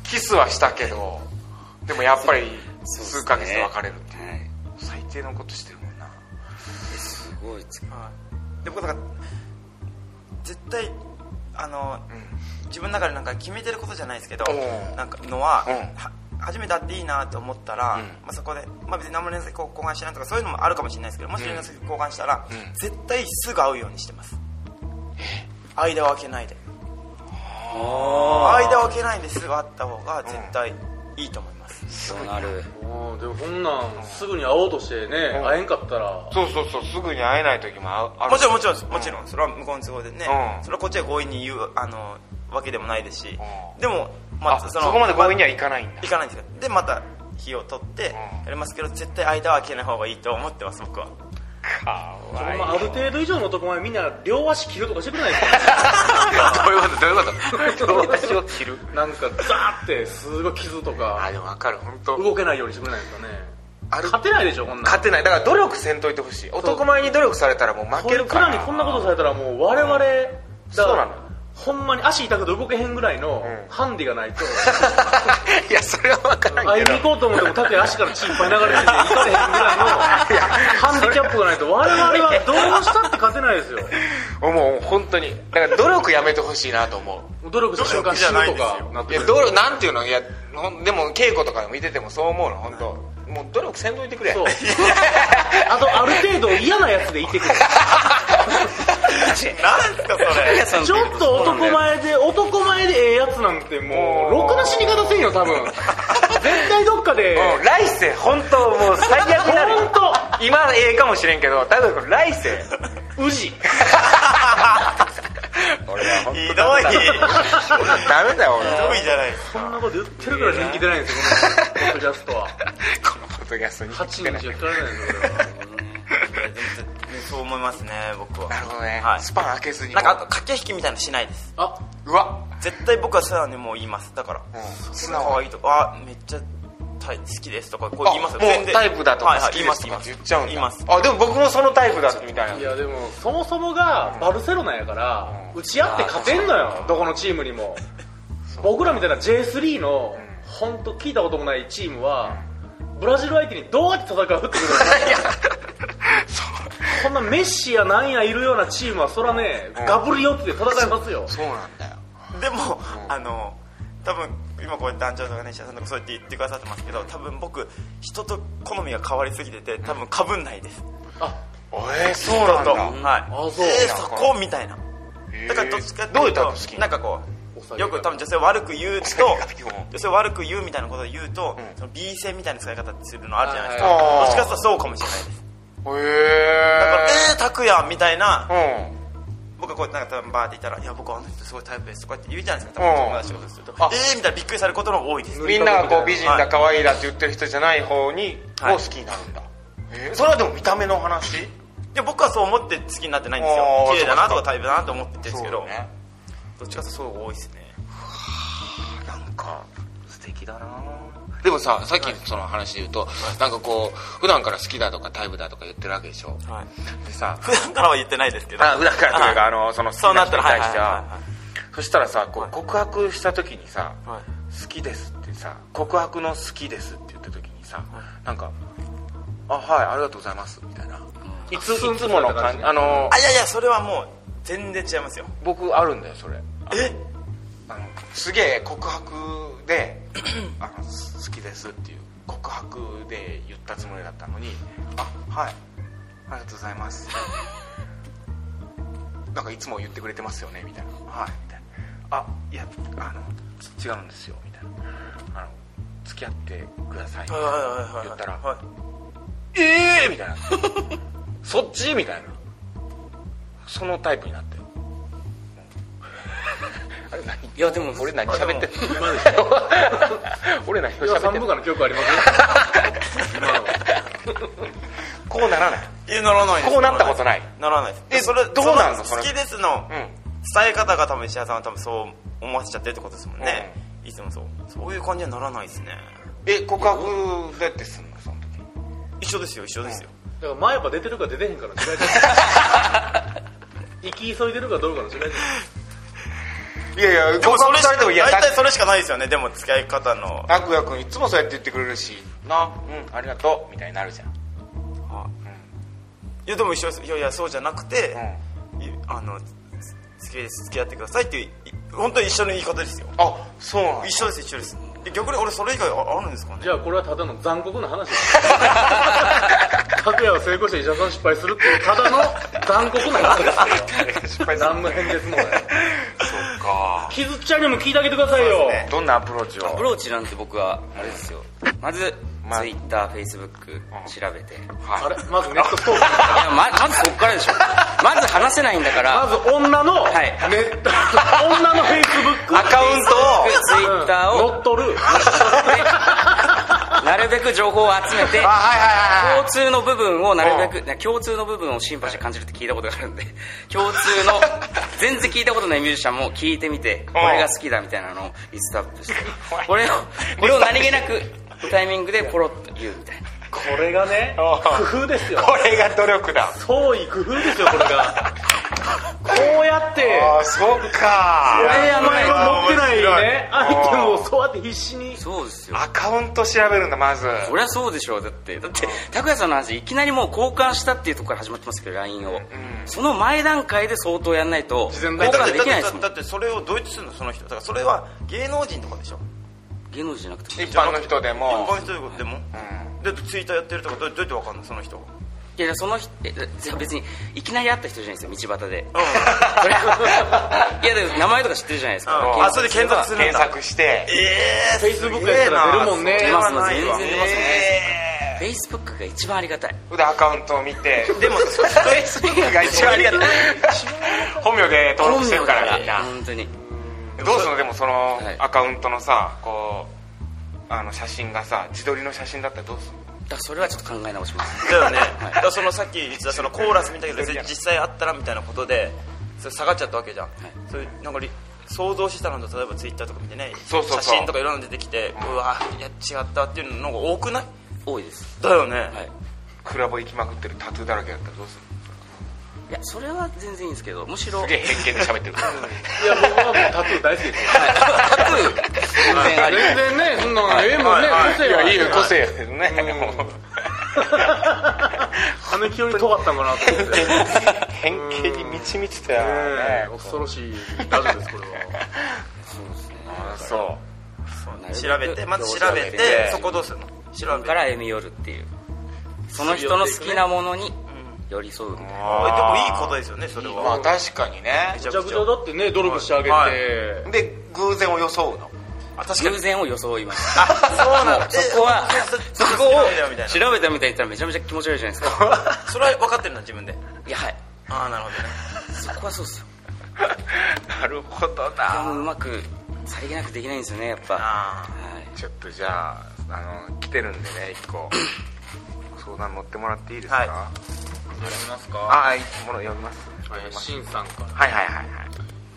[SPEAKER 1] キスはしたけどでもやっぱり数ヶ月で別れるっていう。
[SPEAKER 4] はい。
[SPEAKER 1] 最低のことしてるもんな。
[SPEAKER 4] すごい。つ
[SPEAKER 3] い、で僕だから絶対あの、自分の中でなんか決めてることじゃないですけど
[SPEAKER 1] うん。
[SPEAKER 3] なんかのは,、
[SPEAKER 1] うん。
[SPEAKER 3] は初めて会っていいなと思ったら、
[SPEAKER 1] うん。
[SPEAKER 3] まあ、そこで、まあ、別に何も連絡交換してないとかそういうのもあるかもしれないですけどもし連絡交換したら、
[SPEAKER 1] うん。
[SPEAKER 3] 絶対すぐ会うようにしてます。間を空けないで。間を空けないですぐ会った方が絶対いいと思います、
[SPEAKER 4] そうなる。
[SPEAKER 2] うんでもこんなんすぐに会おうとしてね、会えんかったら。
[SPEAKER 1] そうそうそうすぐに会えない時もあある。
[SPEAKER 3] もちろんもちろんもちろんそれは向こうの都合でね、
[SPEAKER 1] うん。
[SPEAKER 3] それはこっちが強引に言うあのわけでもないですし、
[SPEAKER 1] うん。
[SPEAKER 3] でも、
[SPEAKER 1] あそこまで強引にはいかないんだ。
[SPEAKER 3] いかないんですよ。でまた日を取ってやりますけど絶対間は空けない方がいいと思ってます僕は
[SPEAKER 1] か
[SPEAKER 2] そ
[SPEAKER 1] わいい。
[SPEAKER 2] ある程度以上の男前みんな両足切るとかしてくれない？で す
[SPEAKER 1] どういうこと？どういうこと？両足を切る。
[SPEAKER 2] かなんかザーってすごい傷と
[SPEAKER 1] あ
[SPEAKER 2] か
[SPEAKER 1] でも分かる。本当。
[SPEAKER 2] 動けないようにしてくれないですかね？
[SPEAKER 1] ある。
[SPEAKER 2] 勝てないでしょこんなん
[SPEAKER 1] 勝てない。だから努力せんといてほしい。男前に努力されたらもう負けるから。
[SPEAKER 2] こいつらにこんなことされたらもう我々、だから
[SPEAKER 1] そうなの
[SPEAKER 2] ほんまに足痛くて動けへんぐらいの
[SPEAKER 1] うん。
[SPEAKER 2] ハンディがないと、
[SPEAKER 1] いやそれは分からん
[SPEAKER 2] 会い
[SPEAKER 1] けど。
[SPEAKER 2] に行こうと思っても拓也足から血いっぱい流れてて行かれへんぐらいの ハンディキャップがないと我々はどうしたって勝てないですよ。
[SPEAKER 1] もう本当にだから努力やめてほしいなと思う。
[SPEAKER 2] 努力した瞬間死ぬとか。なって
[SPEAKER 1] いや努力なんていうの？いやでも稽古とか見ててもそう思うの。本当もう努力せんといてくれ。
[SPEAKER 2] そう。あとある程度嫌なやつでいてくれ
[SPEAKER 3] 何 ですかそれ。
[SPEAKER 2] ちょっと男前で男前でええやつなんてもうろくな死に方せんよ多分。絶対どっかで。
[SPEAKER 1] うん来世本当もう最悪になる。
[SPEAKER 2] 本当。
[SPEAKER 1] 今ええかもしれんけど多分来世。
[SPEAKER 2] 宇治。
[SPEAKER 1] 俺は本
[SPEAKER 3] ひどい。
[SPEAKER 1] ダメだよ俺は。
[SPEAKER 3] ひどいじゃない
[SPEAKER 2] そんなこと言ってるから人気出ないんですよこのポッドキャストは。
[SPEAKER 1] このポッドキャストに。
[SPEAKER 2] 8人しか聞かれないんですよ俺は
[SPEAKER 3] そう思いますね僕は。
[SPEAKER 1] なるほどね、
[SPEAKER 3] はい。
[SPEAKER 1] スパン開けずに。
[SPEAKER 3] なんかあと駆け引きみたいなのしないです。
[SPEAKER 2] あ
[SPEAKER 1] うわ。
[SPEAKER 3] 絶対僕は素直にもう言います。だから
[SPEAKER 1] うん。
[SPEAKER 3] 素直可愛いとか。あめっちゃタイ好きですとかこう言いますよ。
[SPEAKER 1] あも
[SPEAKER 3] 全然。
[SPEAKER 1] うタイプだとか
[SPEAKER 3] はいはい
[SPEAKER 1] 好きですとか
[SPEAKER 3] 言います
[SPEAKER 1] 言っちゃうんだ。
[SPEAKER 3] 言います。
[SPEAKER 1] あでも僕もそのタイプだみたいな。い
[SPEAKER 2] やでもそもそもがバルセロナやから打ち合って勝てんのよどこのチームにも。僕らみたいな J3 の本当聞いたこともないチームはブラジル相手にどうやって戦うってくる こんなメッシやなんやいるようなチームはそらね
[SPEAKER 1] うん。
[SPEAKER 2] ガブリ寄って戦いますよ。
[SPEAKER 1] そうなんだよ。
[SPEAKER 3] でも、あの多分今こう団長とかね石田さんとかそうやって言ってくださってますけど多分僕人と好みが変わりすぎてて多分かぶんないです。
[SPEAKER 1] えー、そうなんだ。
[SPEAKER 3] はい。
[SPEAKER 2] あそう。
[SPEAKER 3] えー、そこみたいな。だからどっちかって
[SPEAKER 1] どう
[SPEAKER 3] いと
[SPEAKER 1] いううタイプ好き
[SPEAKER 3] なんかこうよく多分女性を悪く言うと女性を悪く言うみたいなことを言うと、
[SPEAKER 1] ん。
[SPEAKER 3] その B 線みたいな使い方するのあるじゃないですか。
[SPEAKER 1] あー。
[SPEAKER 3] どっちかっていうとそうかもしれないです
[SPEAKER 1] へ
[SPEAKER 3] だから
[SPEAKER 1] え
[SPEAKER 3] えー、拓也みたいな。
[SPEAKER 1] うん。
[SPEAKER 3] 僕がこうなんか多分バーって言ったら「いや僕あの人すごいタイプです」とかって言うじゃないですか。多
[SPEAKER 1] うん。
[SPEAKER 3] 分友達とすると「
[SPEAKER 1] あ。
[SPEAKER 3] えー」みたいなびっくりされることの多いです。
[SPEAKER 1] みんながこう美人
[SPEAKER 3] はい。
[SPEAKER 1] だ可愛いだって言ってる人じゃない方に
[SPEAKER 3] はい
[SPEAKER 1] を好きになるんだ、えーそれはでも見た目の話？
[SPEAKER 3] で僕はそう思って好きになってないんですよ。綺麗だなと
[SPEAKER 1] か
[SPEAKER 3] かタイプだなと思ってるんですけど、
[SPEAKER 1] ね。
[SPEAKER 3] どっちかというとそう多いですね。
[SPEAKER 1] なんか素敵だなでもささっきその話で言うと、なんかこう普段から好きだとかタイプだとか言ってるわけでしょ？
[SPEAKER 3] はい。
[SPEAKER 1] でさ
[SPEAKER 3] 普段からは言ってないですけど。
[SPEAKER 1] あ普段からというか、
[SPEAKER 3] はい。
[SPEAKER 1] あのその好き
[SPEAKER 3] な
[SPEAKER 1] な人に対しては。
[SPEAKER 3] は
[SPEAKER 1] そしたらさこ
[SPEAKER 3] はい。
[SPEAKER 1] う告白した時にさ
[SPEAKER 3] いはい「
[SPEAKER 1] 好きです」ってさ告白の「好きです」って言った時にさなんか「あはいありがとうございます」みたいな。いついつもの感じあの
[SPEAKER 3] あいやいやそれはもう全然違いますよ。
[SPEAKER 1] 僕あるんだよそれ。
[SPEAKER 3] え？
[SPEAKER 1] あのすげえ告白で あの「好きです」っていう告白で言ったつもりだったのに「あはい。ありがとうございます」なんかいつも言ってくれてますよねみたいな「はい」みたいな「あいやあのち違うんですよ」みたいな「あの付き合ってください」みたいな。
[SPEAKER 3] はいはいはいはい。
[SPEAKER 1] 言ったら
[SPEAKER 3] はい。
[SPEAKER 1] ええー、みたいな。そっちみたいな。そのタイプになってあれ何？
[SPEAKER 4] いやでも
[SPEAKER 1] 俺何喋ってんの？
[SPEAKER 2] 今でしょ
[SPEAKER 1] 俺何を
[SPEAKER 2] 今3
[SPEAKER 1] 喋ってんの？
[SPEAKER 2] 分間の記憶あります今の
[SPEAKER 1] こうならない。
[SPEAKER 3] えならない
[SPEAKER 1] こうなったことない。
[SPEAKER 3] ならないです。
[SPEAKER 1] え
[SPEAKER 3] それ
[SPEAKER 1] どうなんの？それ。
[SPEAKER 3] そ好きですの
[SPEAKER 1] うん。
[SPEAKER 3] 伝え方が多分石原さんは多分そう思わせちゃってるってことですもんね、いつもそう。そういう感じにはならないですね。
[SPEAKER 1] え告白どうやってすんの？その時。
[SPEAKER 3] 一緒ですよ一緒ですよ、
[SPEAKER 2] だから前歯出てるか出てへんかの違いです。生き急いでるかどうかの違いです
[SPEAKER 1] いやいや
[SPEAKER 3] でもそれし
[SPEAKER 1] されてもい。や
[SPEAKER 3] 大体それしかないですよね。でも付き合い方の。
[SPEAKER 1] 拓也君いつもそうやって言ってくれるし。な。うんありがとう。みたいになるじゃん。
[SPEAKER 3] いやでも一緒です。いやいやそうじゃなくて、
[SPEAKER 1] うん。
[SPEAKER 3] いあの付き合い付き合ってくださいっていうい本当に一緒の言い方ですよ。
[SPEAKER 1] あそうなんだ。
[SPEAKER 3] 一緒です一緒です。え逆に俺それ以外ああるんですかね？
[SPEAKER 2] じゃあこれはただの残酷な話です。拓也は成功して医者さん失敗するっていうただの残酷な話です
[SPEAKER 1] 失敗
[SPEAKER 2] 何の変哲もないキズちゃんにも聞いてあげてくださいよ、
[SPEAKER 3] ね。
[SPEAKER 1] どんなアプローチを？
[SPEAKER 4] アプローチなんて僕はあれですよ。まず
[SPEAKER 1] ま
[SPEAKER 4] TwitterFacebook 調べて。い。
[SPEAKER 2] あれ？まずネットストーク
[SPEAKER 4] やままずそっからでしょ。まず話せないんだから。
[SPEAKER 2] まず女の、
[SPEAKER 4] はい。
[SPEAKER 2] ネット女のフェイスブック
[SPEAKER 1] アカウントを
[SPEAKER 4] ？Twitter を
[SPEAKER 2] 乗っ取る
[SPEAKER 4] なるべく情報を集めて共通の部分をなるべくね共通の部分をシンパシー感じるって聞いたことがあるんで 共通の全然聞いたことないミュージシャンも聞いてみてこれが好きだみたいなのをリストアップしてこれをこれを何気なくタイミングでポロッと言うみたい。な
[SPEAKER 2] これがね工夫ですよ。
[SPEAKER 1] これが努力だ。
[SPEAKER 2] 創意工夫ですよこれが こうやって。
[SPEAKER 1] ああそっか。
[SPEAKER 2] 俺お前が持ってないね。アイテムをそうやって必死に。
[SPEAKER 4] そうですよ。
[SPEAKER 1] アカウント調べるんだまず。
[SPEAKER 4] そりゃそうでしょうだって。だって拓哉さんの話いきなりもう交換したっていうところから始まってますけど LINE を、その前段階で相当やんないと
[SPEAKER 2] 事前
[SPEAKER 4] 交
[SPEAKER 2] 段階
[SPEAKER 4] 換できないですもん。
[SPEAKER 3] だってそれをどうやってするのその人。だからそれは芸能人とかでしょ。
[SPEAKER 4] 芸能人じゃなくて
[SPEAKER 1] 一般の人で
[SPEAKER 3] 一
[SPEAKER 1] も
[SPEAKER 3] 般の人でも、だってツイッターやってるとかどうどうやってわかんのその人
[SPEAKER 4] いやその人別にいきなり会った人じゃないですよ道端で。
[SPEAKER 3] う
[SPEAKER 4] それはいやでも名前とか知ってるじゃないですか、
[SPEAKER 3] うん。あそれで検索するんだ。
[SPEAKER 1] 検索して。
[SPEAKER 3] ええ
[SPEAKER 2] フェイスブックやったら出るもんね。
[SPEAKER 4] 出ます全然出ます
[SPEAKER 3] え
[SPEAKER 4] フェイスブックが一番ありがたい。
[SPEAKER 1] でアカウントを見て。
[SPEAKER 3] ー でも
[SPEAKER 4] フェイスブックが一番ありがたい。
[SPEAKER 1] 本名で登録してるからみんな。
[SPEAKER 4] 本当に。
[SPEAKER 1] どうするのでもその
[SPEAKER 4] はい。
[SPEAKER 1] アカウントのさこうあの写真がさ自撮りの写真だったらどうするの
[SPEAKER 4] だからそれはちょっと考え直します。
[SPEAKER 3] だよね、だからそのさっき言ってたそのコーラス見たけど実際あったらみたいなことでそれ下がっちゃったわけじゃん、そういうなんかり想像してたのと例えばツイッターとか見てね。
[SPEAKER 1] そうそうそう。
[SPEAKER 3] 写真とかいろんなの出てきてうわいや違ったっていうのが多くない？
[SPEAKER 4] 多いです。
[SPEAKER 3] だよね、
[SPEAKER 4] はい。
[SPEAKER 1] クラブ行きまくってるタトゥーだらけだったらどうする
[SPEAKER 4] いやそれは全然いいんですけどむしろ
[SPEAKER 1] のすげえ偏見で喋ってるから。
[SPEAKER 2] いや僕はもうタトゥー大好きです。よ
[SPEAKER 4] タトゥー全然あり。
[SPEAKER 2] 全然ねそんなのええもんね個性
[SPEAKER 1] いや
[SPEAKER 2] はい
[SPEAKER 1] いよ個性やけどね。もう
[SPEAKER 2] 羽清に尖ったんかなと思って。
[SPEAKER 1] 偏見に満ち満ちたよ
[SPEAKER 2] え
[SPEAKER 1] ね
[SPEAKER 2] え恐ろしいラジオですこれは。
[SPEAKER 1] あそう。
[SPEAKER 3] 調べてまず調べて
[SPEAKER 1] て
[SPEAKER 3] そこどうするの？調べて。
[SPEAKER 4] から歩み寄るっていう。その人の好きなものに寄り添うみたいな
[SPEAKER 3] でもいいことですよねそれは。
[SPEAKER 1] まあ確かにね。
[SPEAKER 2] めちゃくちゃ。だってね努力してあげて、
[SPEAKER 3] はい。
[SPEAKER 1] で偶然を装うの。
[SPEAKER 3] あ確かに。
[SPEAKER 4] 偶然を装いました
[SPEAKER 3] あそうな
[SPEAKER 4] そこは
[SPEAKER 3] そ
[SPEAKER 4] そこを
[SPEAKER 3] みたいな
[SPEAKER 4] 調べたみたいに言ったらめちゃめちゃ気持ち悪いじゃないですか。
[SPEAKER 3] それは分かってるの自分で。
[SPEAKER 4] いやはい。
[SPEAKER 3] ああなるほどね。
[SPEAKER 4] そこはそうっすよ。
[SPEAKER 1] なるほど
[SPEAKER 4] でも
[SPEAKER 1] な
[SPEAKER 4] うまくさりげなくできないんですよねやっぱ。は
[SPEAKER 3] あ
[SPEAKER 4] い。
[SPEAKER 1] ちょっとじゃああの来てるんでね一個。相談乗ってもらっていいですか、
[SPEAKER 3] はい
[SPEAKER 2] やりますか？
[SPEAKER 1] ああいもの読みます。
[SPEAKER 2] えー、シンさんから。
[SPEAKER 1] はいはいはいはい。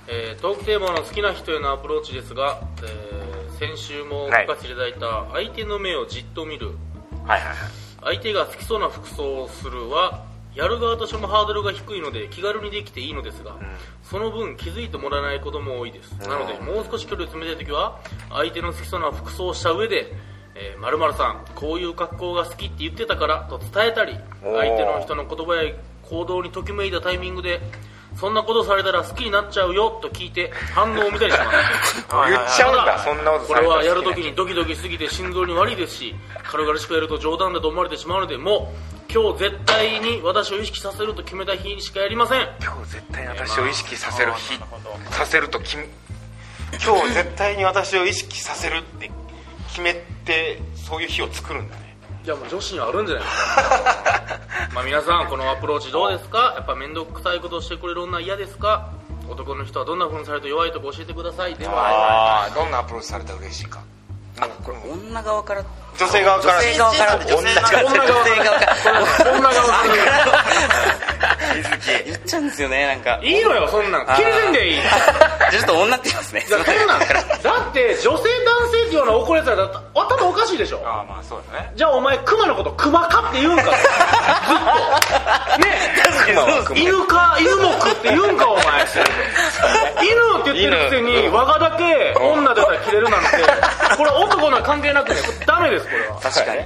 [SPEAKER 2] えートークテーマの好きな人へのアプローチですが、えー先週も書かせていただいた相手の目をじっと見る。
[SPEAKER 1] はいはいはい。
[SPEAKER 2] 相手が好きそうな服装をするはやる側としてもハードルが低いので気軽にできていいのですが、その分気づいてもらえないことも多いです、なのでもう少し距離を詰めたい時は相手の好きそうな服装をした上でえー、〇〇さんこういう格好が好きって言ってたからと伝えたり相手の人の言葉や行動にときめいたタイミングでそんなことされたら好きになっちゃうよと聞いて反応を見たりします。
[SPEAKER 3] はい
[SPEAKER 1] 言っちゃうんだそんなこと
[SPEAKER 2] こ
[SPEAKER 1] され
[SPEAKER 2] はやるときにドキドキしすぎて心臓に悪いですし軽々しくやると冗談だと思われてしまうのでもう今日絶対に私を意識させると決めた日にしかやりません。
[SPEAKER 1] 今日絶対に私を意識させる日
[SPEAKER 3] なるほど
[SPEAKER 1] させると決め今日絶対に私を意識させるって決めてそういう日を作るんだね。
[SPEAKER 2] じゃあもう女子にはあるんじゃないですか。まあ皆さんこのアプローチどうですか？やっぱ面倒くさいことをしてくれる女嫌ですか？男の人はどんな風にされると弱いとこ教えてください。では
[SPEAKER 1] ああどんなアプローチされたら嬉しいか。
[SPEAKER 4] あこれ女側から。
[SPEAKER 1] 女性側から。
[SPEAKER 4] 女性側から
[SPEAKER 3] 女性
[SPEAKER 4] 女
[SPEAKER 3] 側
[SPEAKER 4] 女性側から。
[SPEAKER 2] こんな顔する
[SPEAKER 4] 言っちゃうんですよねなんか
[SPEAKER 2] いいのよそんなん気にせんでいい
[SPEAKER 4] じゃあちょっと女って言いますね
[SPEAKER 2] だって女性男性ってような怒るやつだったら頭おかしいでしょ
[SPEAKER 1] ああまあそうだね。
[SPEAKER 2] じゃあお前クマのことクマかって言うんか。ずっと。ね犬か犬目って言うんかお前。犬って言ってるくせに我がだけ女だったら切れるなんて。これ男のは関係なくねこれ。ダメですこれは。
[SPEAKER 1] 確かに。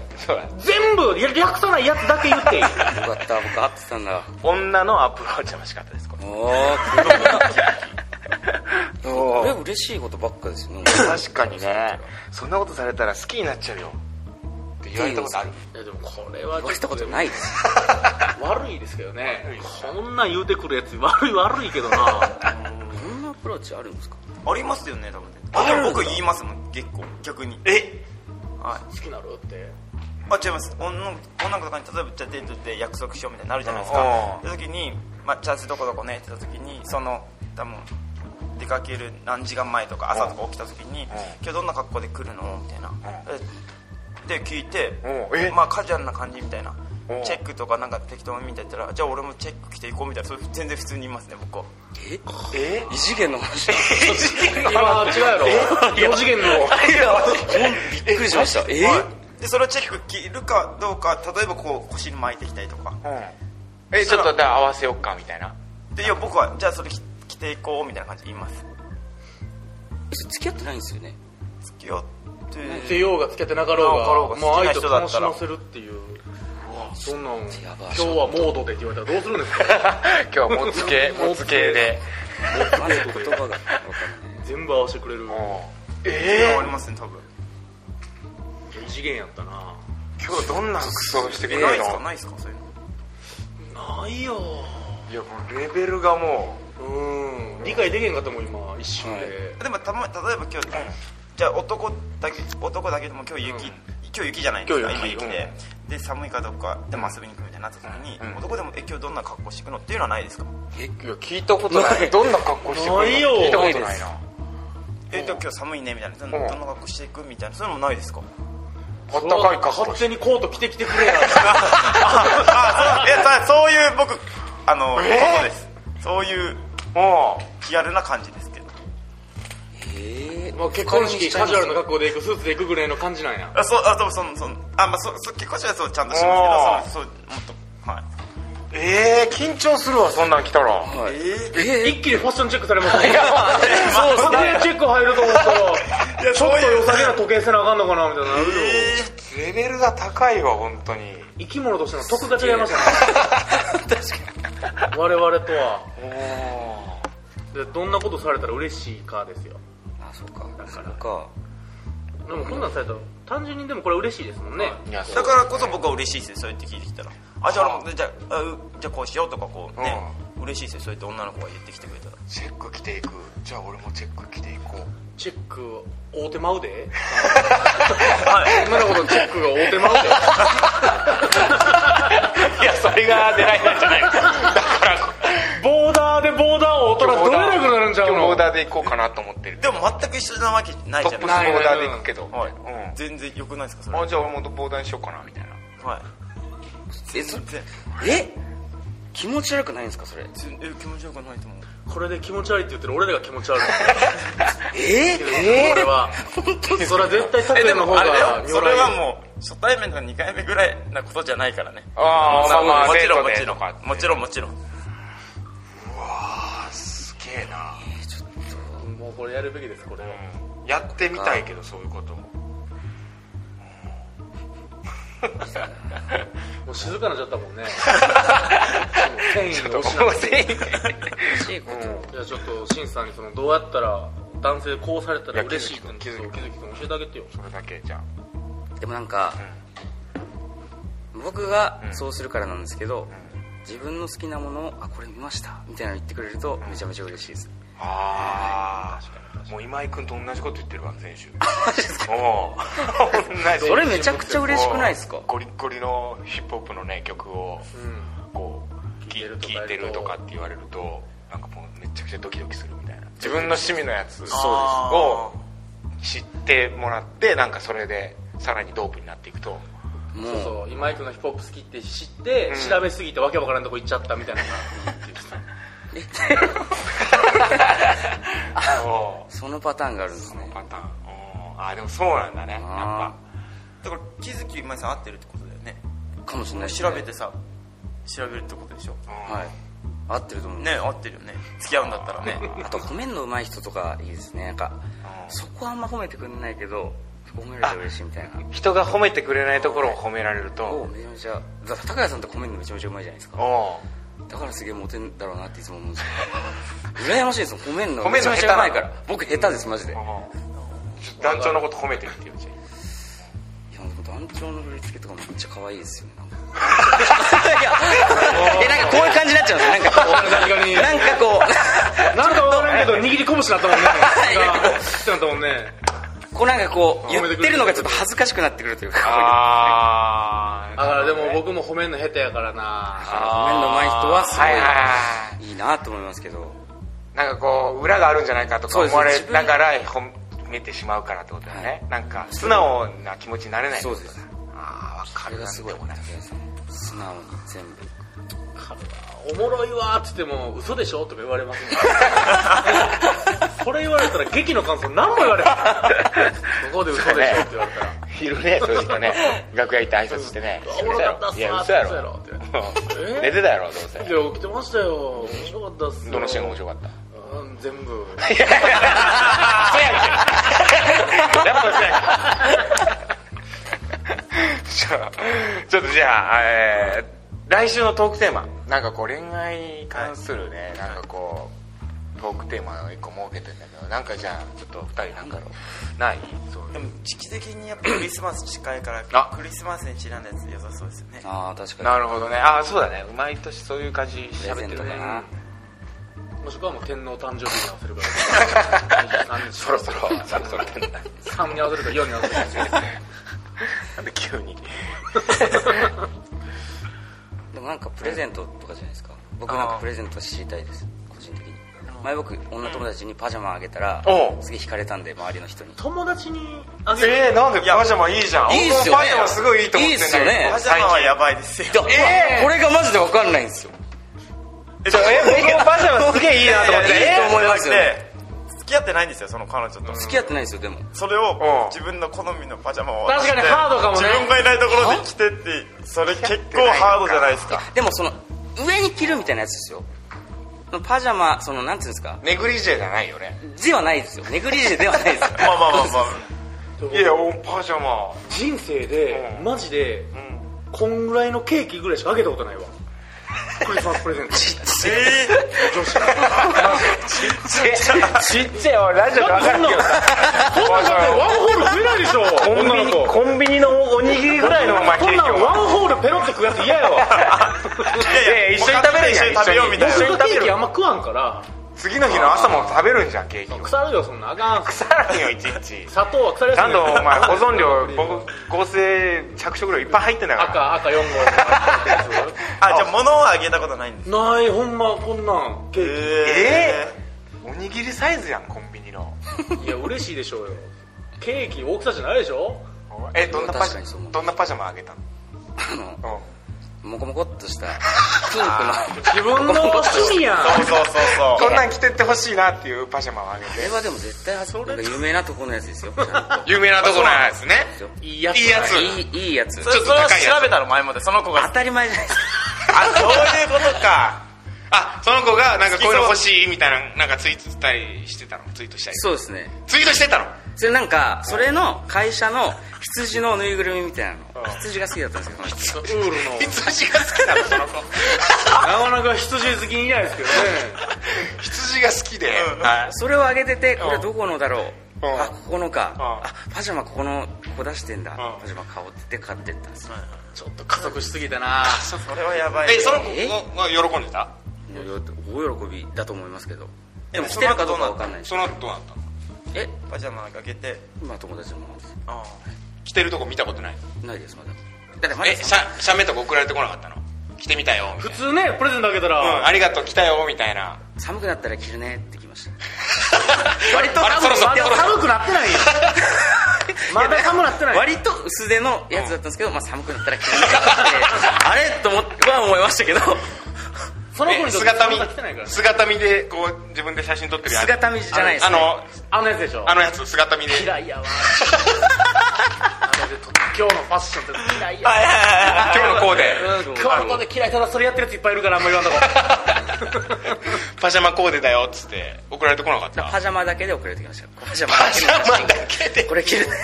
[SPEAKER 2] 全部略さないやつだけ言っていい。
[SPEAKER 4] よかった僕合ってたんだ。
[SPEAKER 1] 女のアプローチの仕方ですこれ。
[SPEAKER 4] おおこれ嬉しいことばっかですよね。
[SPEAKER 1] 確かにね。そんなことされたら好きになっちゃうよ。って言われたことある。
[SPEAKER 2] いやでもこれは
[SPEAKER 4] 言われたことないです。
[SPEAKER 2] 悪いですけどね。こんなん言うてくるやつ悪い悪いけどな。
[SPEAKER 4] こんなアプローチあるんですか？
[SPEAKER 3] ありますよね多分ね。あでも僕言いますもん結構逆に。
[SPEAKER 1] え？
[SPEAKER 3] はい。
[SPEAKER 2] 好きなるって。
[SPEAKER 3] あ違います。女の子とかに例えばじゃあデートで約束しようみたいになるじゃないですか
[SPEAKER 1] うん
[SPEAKER 3] で時に「まあ、チャンスどこどこね」って言った時にその多分出かける何時間前とか朝とか起きた時に「今日どんな格好で来るの?」みたいな。で聞いてまあカジュアルな感じみたいな。
[SPEAKER 1] うん。
[SPEAKER 3] チェックとかなんか適当にみたいな。言ったらじゃあ俺もチェック着ていこうみたいな。それ全然普通に言いますね僕は。
[SPEAKER 4] え？
[SPEAKER 1] え？
[SPEAKER 4] 異次元の話
[SPEAKER 2] 今違うやろ。4次元の。
[SPEAKER 4] びっくりしました。え？
[SPEAKER 3] はいでそれをチェック着るかどうか例えばこう腰に巻いてきたりとか。
[SPEAKER 1] うん。えちょっとじゃあ合わせよっかみたいな。
[SPEAKER 3] でいや僕はじゃあそれ着着ていこうみたいな感じで言います。
[SPEAKER 4] 付き合ってないんですよね？
[SPEAKER 3] 付き合って
[SPEAKER 2] ってようがつけてなかろう
[SPEAKER 3] なかろうが
[SPEAKER 2] がもう相手
[SPEAKER 3] 好きな人だったら
[SPEAKER 2] を楽しませるっていうそんなん今日はモードでって言われたらどうするんですか？
[SPEAKER 1] 今日はもつけ もつけで。
[SPEAKER 4] まず言葉が
[SPEAKER 2] 全部合わせてくれる
[SPEAKER 1] え
[SPEAKER 3] ありますね多分。
[SPEAKER 2] 異次元やったな。
[SPEAKER 1] 今日どんな服装してくれる
[SPEAKER 3] ないですか？
[SPEAKER 1] の
[SPEAKER 3] ないですか？そういうの。
[SPEAKER 2] ないよ。
[SPEAKER 1] いやもうレベルがも
[SPEAKER 2] うん。理解できへんかったもん今一瞬で、
[SPEAKER 3] でもたま例えば今日じゃあ男だけ男だけでも今日雪、今日雪じゃないですか
[SPEAKER 2] 今日雪。
[SPEAKER 3] で、で寒いかどうかでも遊びに行くみたいになった時に、
[SPEAKER 1] うん。
[SPEAKER 3] 男でもえ今日どんな格好していくのっていうのはないですか？
[SPEAKER 1] ういや聞いたことない。どんな格好してくるの？
[SPEAKER 2] ないよ。
[SPEAKER 1] 聞いたことないな。
[SPEAKER 3] え今日寒いねみたいな。どんどんな格好していくみたいな。そういうのもないですか？
[SPEAKER 1] あったかい格好
[SPEAKER 2] 勝手にコート着てきてくれや。
[SPEAKER 3] あそう。いやそういう僕あの、
[SPEAKER 1] えー？
[SPEAKER 3] ことです。そういう
[SPEAKER 1] も
[SPEAKER 3] 気軽な感じですけど。
[SPEAKER 4] えー。
[SPEAKER 2] もう結婚式カジュアルな格好で行くスーツで行くぐらいの感じなんや。
[SPEAKER 3] あそうあそうそのそのあまあそそ結婚式はそうちゃんとしますけどそうそうもっとはい。う
[SPEAKER 1] えー、緊張するわそんなん来たら。
[SPEAKER 4] はい。
[SPEAKER 3] え
[SPEAKER 4] え
[SPEAKER 2] 一気にファッションチェックされますね。そう時計チェック入ると思ったらちょっと良さげな時計せなあかんのかなみたいになるよ。
[SPEAKER 1] レベルが高いわ本当に。
[SPEAKER 2] 生き物としての得が違いましたね。我々とは。でどんなことされたら嬉しいかですよ。
[SPEAKER 4] あそうか。そうか。
[SPEAKER 2] でもこんなんされたら単純にでもこれ嬉しいですもんね。
[SPEAKER 1] いやそう。
[SPEAKER 3] だからこそ僕は嬉しいですよそうやって聞いてきたら。あじゃあ俺もじゃあじゃあこうしようとかこうね、嬉しいですよ。そうやって女の子が言ってきてくれたら。
[SPEAKER 1] チェック着ていく。じゃあ俺もチェック着ていこう。
[SPEAKER 2] チェック大手舞うで？
[SPEAKER 3] はい。
[SPEAKER 2] 今のことチェックが大手舞うで？
[SPEAKER 1] いやそれが狙いなんじゃないだか。ら
[SPEAKER 2] ボーダーでボーダーを大人どれなくなるんちゃ
[SPEAKER 1] ボーダーで行こうかなと思ってる。
[SPEAKER 3] でも全く一緒なわけない
[SPEAKER 1] トップスボーダーで行くけど。
[SPEAKER 3] はい、
[SPEAKER 1] う
[SPEAKER 3] 全然良くないですかそれ。
[SPEAKER 1] んあじゃあ俺もボーダーにしようかなみたいな。
[SPEAKER 3] はい。
[SPEAKER 4] えそ
[SPEAKER 3] 全然。
[SPEAKER 4] え？気持ち悪くないんですかそれ？
[SPEAKER 3] 全え気持ちよくないと思う。
[SPEAKER 2] これで気持ち悪いって言ってる俺らが気持ち悪い。
[SPEAKER 4] え？
[SPEAKER 2] これは。それは絶対作
[SPEAKER 3] えで
[SPEAKER 2] 品の方が
[SPEAKER 3] もあれだよ。それは
[SPEAKER 2] う
[SPEAKER 3] もう初対面とか2回目ぐらいなことじゃないからね。
[SPEAKER 1] ああまあ
[SPEAKER 3] もちろんもちろんもちろん。もちろん
[SPEAKER 1] すげえな
[SPEAKER 2] もうこれやるべきですこれは。
[SPEAKER 1] やってみたいけどそういうことも。
[SPEAKER 2] もう静かになっちゃったもんね。繊維を失
[SPEAKER 1] もう
[SPEAKER 2] って
[SPEAKER 1] 全員
[SPEAKER 4] 嬉しいこと
[SPEAKER 2] いやちょっとシンさんにそのどうやったら男性こうされたら嬉しいって
[SPEAKER 1] 気づき君
[SPEAKER 2] 教えてあげてよ。
[SPEAKER 1] それだけじゃあ。
[SPEAKER 4] でもなんか、僕がそうするからなんですけど、自分の好きなものをあこれ見ましたみたいなの言ってくれるとめちゃめちゃ嬉しいです、
[SPEAKER 1] ああもう今井君と同じこと言ってるわ先週おう。同じ。
[SPEAKER 4] それめちゃくちゃ嬉しくないですか？
[SPEAKER 1] ゴリッゴリのヒップホップのね曲を
[SPEAKER 2] うん。
[SPEAKER 1] こう
[SPEAKER 2] 聞いてるとか
[SPEAKER 1] 聞いてるとかって言われるとなんかもうめちゃくちゃドキドキするみたいな。自分の趣味のやつを知ってもらってなんかそれでさらにドープになっていくと
[SPEAKER 4] もう。
[SPEAKER 2] そうそう今井君がヒップホップ好きって知って、
[SPEAKER 1] うん。
[SPEAKER 2] 調べすぎてわけわからんとこ行っちゃったみたいな。のがいいって言ってた
[SPEAKER 1] おう
[SPEAKER 4] そのパターンがあるんですね。
[SPEAKER 1] そのパターン。ああでもそうなんだね。やっぱ。
[SPEAKER 3] だから気づき今井さん合ってるってことだよね。
[SPEAKER 4] かもしれないです
[SPEAKER 3] 調べてさ調べるってことでしょ。
[SPEAKER 4] はい。合ってると思う
[SPEAKER 3] ね合ってるよね。付き合うんだったらね。
[SPEAKER 4] あと褒めんの上手い人とかいいですね。なんかそこはあんま褒めてくれないけど褒められたら嬉しいみたいな
[SPEAKER 1] 人が褒めてくれないところを褒められる
[SPEAKER 4] お
[SPEAKER 1] と
[SPEAKER 4] めちゃめちゃ高谷さんって褒めるのめちゃめちゃうまいじゃないですか。だからすげえモテんだろうなっていつも思うんですよ。羨ましいですよ。褒めんの
[SPEAKER 1] 褒めんの
[SPEAKER 4] めちゃめちゃうまいから。僕下手ですマジで。
[SPEAKER 1] 団長のこと褒めてみてよじゃ
[SPEAKER 4] でも団長の振り付けとかめっちゃ可愛いですよねなんか。い やえなんかこういう感じになっちゃうんですよ。なんかこう。
[SPEAKER 2] 確かに
[SPEAKER 4] なんかこう。
[SPEAKER 2] なんかわからんけど握り拳になったもんね。っ てなったもんね
[SPEAKER 4] こうなんかこう言ってるのがちょっと恥ずかしくなってくるというか。
[SPEAKER 1] ああ
[SPEAKER 2] だからでも僕も褒めんの下手やからな。
[SPEAKER 4] 褒めんの上手い人はすごい
[SPEAKER 1] はいはい
[SPEAKER 4] なと思いますけど。
[SPEAKER 1] なんかこう裏があるんじゃないかとか思われながら褒めてしまうからってことだよね、なんか素直な気持ちになれない
[SPEAKER 4] そうです。
[SPEAKER 1] ああ分かる
[SPEAKER 4] がすごい素直に全部
[SPEAKER 2] おもろいわーって言っても嘘でしょ？とか言われますねこれ言われたら劇の感想何も言われないそこで嘘でしょって言われたら。
[SPEAKER 1] いるね。そういう人ね。楽屋行って挨拶してね。
[SPEAKER 2] おもろかったっす
[SPEAKER 1] いや
[SPEAKER 2] わ
[SPEAKER 1] 嘘やろ。
[SPEAKER 2] 嘘やろって
[SPEAKER 1] うん寝てたやろどうせ。
[SPEAKER 2] いや起きてましたよ。面白かったっす。よ
[SPEAKER 1] どのシーンが面白かった？
[SPEAKER 2] うん全部。
[SPEAKER 1] そうやん。けやっぱそう。やんじゃあちょっとじゃあ、えー来週のトークテーマ。なんかこう恋愛に関するね、なんかこうトークテーマを一個設けてんだけどなんかじゃあちょっと二人なんだろうない？そういう。
[SPEAKER 3] でも時期的にやっぱクリスマス近いから
[SPEAKER 1] あ。
[SPEAKER 3] クリスマスにちなんだやつ良さそうですよね。
[SPEAKER 4] ああ確かに。
[SPEAKER 1] なるほどね。ああそうだね。毎年そういう感じ喋ってるね。
[SPEAKER 2] もしくはもう天皇誕生日に合わせるから。23 日
[SPEAKER 1] そろそろそろそろ出んな
[SPEAKER 2] 3に合わせるか4に合わせるか。
[SPEAKER 1] なんで急に。
[SPEAKER 4] で もなんかプレゼントとかじゃないですか。僕なんかプレゼント知りたいです。個人的に。前僕女友達にパジャマあげたら
[SPEAKER 1] おう
[SPEAKER 4] すげえ惹かれたんで周りの人に。
[SPEAKER 2] 友達にあげる？
[SPEAKER 1] えー、なんで？パジャマいいじゃん。
[SPEAKER 4] いいっすよ
[SPEAKER 1] パジャマすごいいいと思ってんだけど。
[SPEAKER 4] いいっすよね。
[SPEAKER 3] パジャマはやばいですよ。
[SPEAKER 4] これがマジで分かんないんですよ。
[SPEAKER 1] え 僕もパジャマすげえいいなと思って
[SPEAKER 4] いやいと思いますよ
[SPEAKER 3] き合ってないんですよその彼女と。
[SPEAKER 4] 付き合ってないんですよでも。
[SPEAKER 3] それを
[SPEAKER 1] うん。
[SPEAKER 3] 自分の好みのパジャマを
[SPEAKER 2] 確かにハードかもね。
[SPEAKER 3] 自分がいないところで着てってそれ結構ハードじゃないですか。
[SPEAKER 4] でもその上に着るみたいなやつですよ。パジャマそのなんていうんですか。
[SPEAKER 1] ネグリジェじゃないよね。
[SPEAKER 4] ではないですよ。ネグリジェではないですよ。
[SPEAKER 3] まあまあまあまあ。
[SPEAKER 1] いやおパジャマ。
[SPEAKER 2] 人生で
[SPEAKER 1] うん。
[SPEAKER 2] マジで
[SPEAKER 1] うん。
[SPEAKER 2] こんぐらいのケーキぐらいしかあげたことないわクリスマスプレゼントちっちゃい
[SPEAKER 3] えー
[SPEAKER 2] 女子。
[SPEAKER 1] ちっちゃいよラジオで分かるけどさ
[SPEAKER 2] こんなんだってワンホール食えないでしょ
[SPEAKER 1] コンビニ
[SPEAKER 2] 女の子。
[SPEAKER 1] コンビニのおにぎりぐらいのお前ケ
[SPEAKER 2] こんなんワンホールペロって食うやつ嫌やわ
[SPEAKER 3] い
[SPEAKER 1] やいや一緒に食べるやん
[SPEAKER 3] 一緒に食べようみたいな
[SPEAKER 2] 僕がケーキあんま食わんから
[SPEAKER 1] 次の日の朝も食べるんじゃんケーキを。
[SPEAKER 2] 腐るよそんな。あかん。
[SPEAKER 1] 腐らんよいちいち。
[SPEAKER 2] 砂糖は腐りやすい。
[SPEAKER 1] ちゃんとお前保存料僕合成着色料いっぱい入ってんだから。
[SPEAKER 2] 赤赤4号。
[SPEAKER 3] あじゃあ物をあげたことないんです。
[SPEAKER 2] ないほんまこんなんケー
[SPEAKER 1] えー、おにぎりサイズやんコンビニの。
[SPEAKER 2] キいや嬉しいでしょうよ。ケーキ大きさじゃないでしょ？
[SPEAKER 1] えどんなパジ
[SPEAKER 4] 確かにそう思う。
[SPEAKER 1] どんなパジャマあげたの？
[SPEAKER 4] あの
[SPEAKER 1] うん
[SPEAKER 4] モコモコっとした。ピンクの。
[SPEAKER 2] 自分の趣味やん。
[SPEAKER 3] そうそうそうそう。
[SPEAKER 1] こんなん着てってほしいなっていうパジャマをあげて。
[SPEAKER 4] あれはでも絶対なんか有名なとこのやつですよ。
[SPEAKER 1] 有名なところのやつね。
[SPEAKER 2] いいやつ。
[SPEAKER 1] いいやつ。
[SPEAKER 4] いいいいやつ。
[SPEAKER 3] それそれを調べたの前もってその子が。
[SPEAKER 4] 当たり前じゃないです。か
[SPEAKER 3] あそういうことか
[SPEAKER 1] あその子がなんかこういうの欲しいみたいななんかツイートしたりしてたの？ツイートしたり
[SPEAKER 4] そうですね。
[SPEAKER 1] ツイートしてたの？
[SPEAKER 4] それなんかそれの会社の羊のぬいぐるみみたいなの。羊が好きだったんですけど
[SPEAKER 2] ウールの。
[SPEAKER 1] 羊が好きなの？その子
[SPEAKER 2] なかなか羊好きにいないですけどね。
[SPEAKER 1] 羊が好きで、
[SPEAKER 3] うん。
[SPEAKER 1] はい。
[SPEAKER 4] それをあげててこれどこのだろう？
[SPEAKER 1] うん。
[SPEAKER 4] あここのか。
[SPEAKER 1] うん。
[SPEAKER 4] あパジャマここのここ出してんだ。
[SPEAKER 1] ん。
[SPEAKER 4] パジャマ買おうって買ってったんですよ。
[SPEAKER 2] ちょっと加速しすぎたな。
[SPEAKER 3] それはやばい。
[SPEAKER 1] え？その子
[SPEAKER 4] え
[SPEAKER 1] が喜んでた？
[SPEAKER 4] 大喜びだと思いますけど
[SPEAKER 3] え
[SPEAKER 4] でも着てるかどうかわかんないし
[SPEAKER 1] その後どうなったの？
[SPEAKER 4] え？
[SPEAKER 3] パジャマあげて。
[SPEAKER 4] 今友達のも。のです
[SPEAKER 3] あ。
[SPEAKER 1] 着てるとこ見たことない？
[SPEAKER 4] ないですまだ。だって
[SPEAKER 1] え写写メとか送られてこなかったの？着てみたよみたい
[SPEAKER 2] 普通ねプレゼントあげた
[SPEAKER 1] な。うん
[SPEAKER 2] ら
[SPEAKER 1] ありがとう来たよみたいな。
[SPEAKER 4] 寒くなったら着るねってきました。
[SPEAKER 1] 割とそろそろ
[SPEAKER 2] まだ寒くなってないよ。まだ寒くなってない。
[SPEAKER 4] 割と薄手のやつだったんですけど、まあ、寒くなったら着るねって。あれ？と思っては思いましたけど
[SPEAKER 2] その子に
[SPEAKER 1] 姿見。姿見でこう自分で写真撮ってるやつ。
[SPEAKER 4] 姿見じゃないですね。
[SPEAKER 1] あの
[SPEAKER 2] あのやつでしょ。
[SPEAKER 1] あのやつ姿見で。
[SPEAKER 2] 嫌いやわ。今日のファッションとか嫌いやわ。
[SPEAKER 1] 今日のコーデ
[SPEAKER 2] うん。今日の子で嫌いただそれやってるやついっぱいいるからあんま言わんとこ。
[SPEAKER 1] パジャマコーデだよっつって。送られてこなかった。
[SPEAKER 4] パジャマだけで送られてきました。パジャマだけ
[SPEAKER 1] で。
[SPEAKER 4] これ着るね。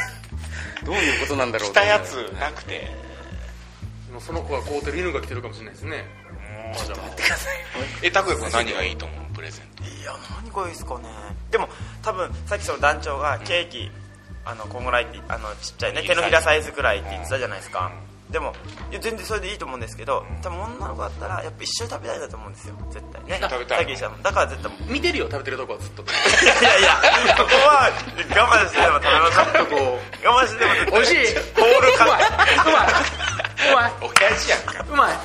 [SPEAKER 4] どういうことなんだろう
[SPEAKER 1] 着たやつなくて。
[SPEAKER 2] その子が飼うてる犬が来てるかもしれないですねパジャマ
[SPEAKER 1] えタクヤ君何がいいと思う？プレゼント。
[SPEAKER 3] いや何がいいですかね。でも多分さっきその団長がケーキ、あのこんぐらいってあのちっちゃいね手のひらサイズくらいって言ってたじゃないですか、でもいや全然それでいいと思うんですけど多分女の子だったらやっぱ一緒に食べたいんだと思うんですよ。絶対ね。
[SPEAKER 1] 食べたい
[SPEAKER 3] だから絶対
[SPEAKER 2] 見てるよ食べてるとこはずっと。
[SPEAKER 3] いやいやここは我慢してでも食べましょう
[SPEAKER 2] こ
[SPEAKER 3] 我慢してでも
[SPEAKER 2] 美味しい。
[SPEAKER 3] ホール
[SPEAKER 2] うまいうま
[SPEAKER 3] か
[SPEAKER 2] い。うまい。
[SPEAKER 1] 親父やんか。
[SPEAKER 2] うまい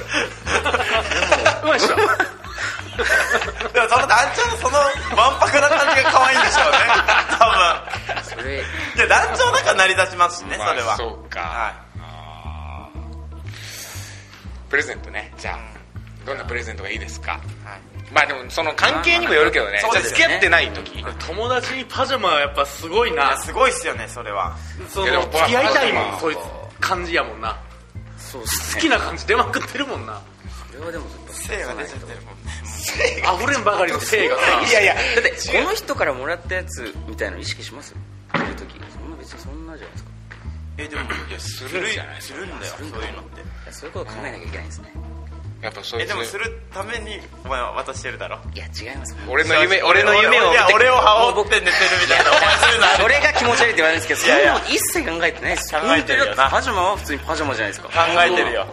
[SPEAKER 2] うまいっしょ
[SPEAKER 3] でもその団長のそのわんぱくな感じが可愛いんでしょうね。多分。
[SPEAKER 4] それ
[SPEAKER 3] いや団長だから成り立ちますしね、
[SPEAKER 1] まあ
[SPEAKER 3] それは。
[SPEAKER 1] そうか、
[SPEAKER 3] は
[SPEAKER 1] あープレゼントね。じゃあどんなプレゼントがいいですか？
[SPEAKER 3] い、はい。
[SPEAKER 1] まあでもその関係にもよるけどね。付き合ってない時。
[SPEAKER 2] 友達にパジャマはやっぱすごいな。
[SPEAKER 3] すごいっすよねそれは。
[SPEAKER 2] その付き合いたいもんそいつ。感じやもんな
[SPEAKER 4] そうですね。
[SPEAKER 2] 好きな感じ出まくってるもんな。
[SPEAKER 4] それはでもずっと
[SPEAKER 3] 精が出ちゃってるもんね
[SPEAKER 2] 溢れんばかりの性がさ。
[SPEAKER 1] いやいや
[SPEAKER 4] だってこの人からもらったやつみたいなの意識します？着る時そんな別にそんなじゃないですか。
[SPEAKER 3] えでも
[SPEAKER 1] いやするんじゃない
[SPEAKER 3] するんだよそういうのって。
[SPEAKER 4] いやそういうこと考えなきゃいけないんですね
[SPEAKER 1] やっぱそういう
[SPEAKER 3] えでもするためにお前は渡してるだろ。
[SPEAKER 4] いや違います。
[SPEAKER 1] 俺の夢俺の夢を
[SPEAKER 3] いや俺を羽織って寝てるみたいなお前そういうのある。
[SPEAKER 4] それが気持ち悪いって言われるんですけどそ
[SPEAKER 3] いやいや。
[SPEAKER 4] んなの一切考えてないです。
[SPEAKER 3] 考えてるよな。
[SPEAKER 4] 本当にだってパジャマは普通にパジャマじゃないですか。
[SPEAKER 3] 考えてるよ。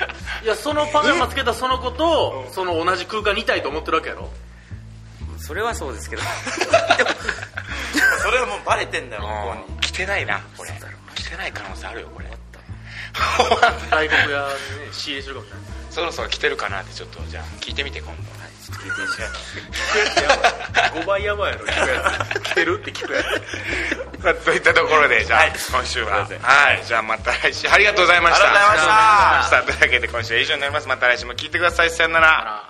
[SPEAKER 2] いやそのパジャマつけたその子とその同じ空間にいたいと思ってるわけやろ。
[SPEAKER 4] それはそうですけど。
[SPEAKER 3] それはもうバレてんだよ向こうに。
[SPEAKER 1] うん。着てないなこれ。着てない可能性あるよこれ
[SPEAKER 2] 外国屋でね仕入れしてるかもしれない
[SPEAKER 1] そろそろ着てるかなってちょっとじゃあ聞いてみて今度。
[SPEAKER 4] ちょっと聞いてみて。
[SPEAKER 2] 聞くやつやばい。5倍やばいやろ。聞くやつ。着てるって聞くやつ。
[SPEAKER 1] ま あといったところでじゃあ、
[SPEAKER 3] はい。
[SPEAKER 1] 今週は。はい。じゃあまた来週。ありがとうございました。
[SPEAKER 3] ありがとうございました。
[SPEAKER 1] ありがとうございましたというわけで今週は以上になります。また来週も聞いてください。さよなら